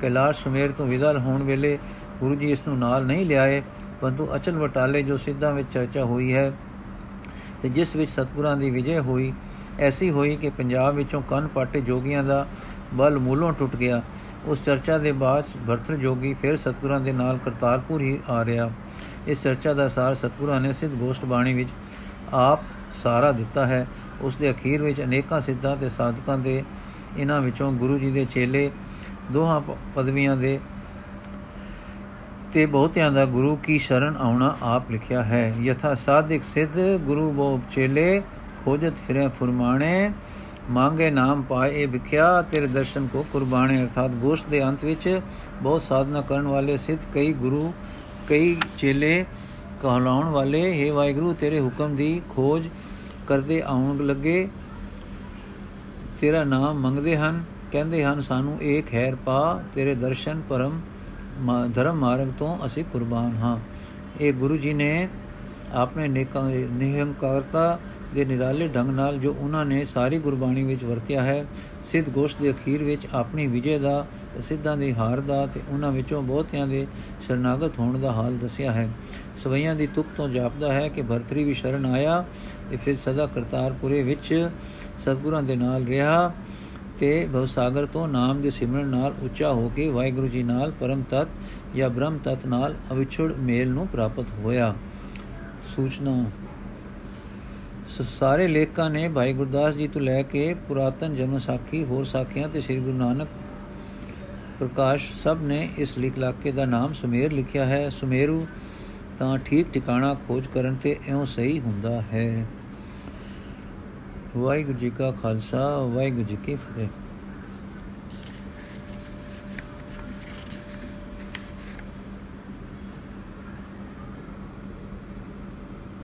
ਕੈਲਾਸ਼ ਸੁਮੇਰ ਤੋਂ ਵਿਦਲ ਹੋਣ ਵੇਲੇ ਗੁਰੂ ਜੀ ਇਸ ਨੂੰ ਨਾਲ ਨਹੀਂ ਲਿਆਏ, ਪਰੰਤੂ ਅਚਲ ਵਟਾਲੇ ਜੋ ਸਿੱਧਾਂ ਵਿੱਚ ਚਰਚਾ ਹੋਈ ਹੈ ਤੇ ਜਿਸ ਵਿੱਚ ਸਤਗੁਰਾਂ ਦੀ ਵਿਜੇ ਹੋਈ, ਐਸੀ ਹੋਈ ਕਿ ਪੰਜਾਬ ਵਿੱਚੋਂ ਕੰਨ ਪਾਟੇ ਜੋਗੀਆਂ ਦਾ ਬਲ ਮੂਲੋਂ ਟੁੱਟ ਗਿਆ। ਉਸ ਚਰਚਾ ਦੇ ਬਾਅਦ ਭਰਤਰ ਜੋਗੀ ਫਿਰ ਸਤਗੁਰਾਂ ਦੇ ਨਾਲ ਕਰਤਾਰਪੁਰ ਹੀ ਆ ਰਿਹਾ। ਇਸ ਚਰਚਾ ਦਾ ਸਾਰ ਸਤਗੁਰਾਂ ਨੇ ਸਿੱਧ ਗੋਸ਼ਟ ਬਾਣੀ ਵਿੱਚ, ਆਪ ਸਾਰਾ ਦਿੱਤਾ ਹੈ। ਉਸ ਦੇ ਅਖੀਰ ਵਿੱਚ ਅਨੇਕਾਂ ਸਿੱਧਾਂ ਤੇ ਸਾਧਕਾਂ ਦੇ ਇਹਨਾਂ ਵਿੱਚੋਂ ਗੁਰੂ ਜੀ ਦੇ ਚੇਲੇ, ਦੋਹਾਂ ਪਦਵੀਆਂ ਦੇ ਤੇ ਬਹੁਤਿਆਂ ਦਾ ਗੁਰੂ ਕੀ ਸ਼ਰਨ ਆਉਣਾ ਆਪ ਲਿਖਿਆ ਹੈ। ਯਥਾ ਸਾਧਿਕ ਸਿੱਧ ਗੁਰੂ ਬੋ ਚੇਲੇ, ਖੋਜਤ ਫਿਰੇ ਫਰਮਾਣੇ, ਮੰਗੇ ਨਾਮ ਪਾਏ ਵਿਖਿਆ, ਤੇਰੇ ਦਰਸ਼ਨ ਕੋ ਕੁਰਬਾਨੇ ਅਰਥਾਤ ਗੋਸ਼ਟ ਦੇ ਅੰਤ ਵਿੱਚ ਬਹੁਤ ਸਾਧਨਾ ਕਰਨ ਵਾਲੇ ਸਿੱਧ ਕਈ ਗੁਰੂ, ਕਈ ਚੇਲੇ ਕਹਲਾਉਣ ਵਾਲੇ हे ਵਾਹਿਗੁਰੂ, ਤੇਰੇ ਹੁਕਮ ਦੀ ਖੋਜ ਕਰਦੇ ਆਉਣ ਲੱਗੇ, ਤੇਰਾ ਨਾਮ ਮੰਗਦੇ ਹਨ, ਕਹਿੰਦੇ ਹਨ, ਸਾਨੂੰ ਇਹ ਖੈਰ ਪਾ, ਤੇਰੇ ਦਰਸ਼ਨ ਪਰਮ ਧਰਮ ਮਾਰਗ ਤੋਂ ਅਸੀਂ ਕੁਰਬਾਨ ਹਾਂ। ਇਹ ਗੁਰੂ ਜੀ ਨੇ ਆਪਣੇ ਨੇਕਾਂ, ਨਿਹੰਕਾਰਤਾ ਦੇ ਨਿਰਾਲੇ ਢੰਗ ਨਾਲ ਜੋ ਉਹਨਾਂ ਨੇ ਸਾਰੀ ਗੁਰਬਾਣੀ ਵਿੱਚ ਵਰਤਿਆ ਹੈ, ਸਿੱਧ ਗੋਸ਼ਟ ਦੇ ਅਖੀਰ ਵਿੱਚ ਆਪਣੀ ਵਿਜੇ ਦਾ, ਸਿੱਧਾਂ ਦੀ ਹਾਰ ਦਾ ਤੇ ਉਹਨਾਂ ਵਿੱਚੋਂ ਬਹੁਤਿਆਂ ਦੇ ਸ਼ਰਨਾਗਤ ਹੋਣ ਦਾ ਹਾਲ ਦੱਸਿਆ ਹੈ। ਸਵਈਆਂ ਦੀ ਤੁਕ ਤੋਂ ਜਾਪਦਾ ਹੈ ਕਿ ਭਰਤਰੀ ਵੀ ਸ਼ਰਨ ਆਇਆ ਤੇ ਫਿਰ ਸਦਾ ਕਰਤਾਰਪੁਰੇ ਵਿੱਚ ਸਤਗੁਰਾਂ ਦੇ ਨਾਲ ਰਿਹਾ ਤੇ ਭਵ ਸਾਗਰ ਤੋਂ ਨਾਮ ਦੇ ਸਿਮਰਨ ਨਾਲ ਉੱਚਾ ਹੋ ਕੇ ਵਾਹਿਗੁਰੂ ਜੀ ਨਾਲ ਪਰਮ ਤਤ ਜਾਂ ਬ੍ਰਹਮ ਤਤ ਨਾਲ ਅਵਿਛੜ ਮੇਲ ਨੂੰ ਪ੍ਰਾਪਤ ਹੋਇਆ। ਸੂਚਨਾ। ਸਾਰੇ ਲੇਖਕਾਂ ਨੇ ਭਾਈ ਗੁਰਦਾਸ ਜੀ ਤੋਂ ਲੈ ਕੇ ਪੁਰਾਤਨ ਜਨਮ ਸਾਖੀ ਹੋਰ ਸਾਖੀਆਂ ਤੇ ਸ੍ਰੀ ਗੁਰੂ ਨਾਨਕ ਪ੍ਰਕਾਸ਼ ਸਭ ਨੇ ਇਸ ਲਿਖ ਲਾਕੇ ਦਾ ਨਾਮ ਸੁਮੇਰ ਲਿਖਿਆ ਹੈ। ਸੁਮੇਰੂ ਤਾਂ ਠੀਕ ਟਿਕਾਣਾ ਖੋਜ ਕਰਨ ਤੇ ਐਉਂ ਸਹੀ ਹੁੰਦਾ ਹੈ। ਵਾਹਿਗੁਰੂ ਜੀ ਕਾ ਖਾਲਸਾ, ਵਾਹਿਗੁਰੂ ਜੀ ਕੀ ਫਤਿਹ।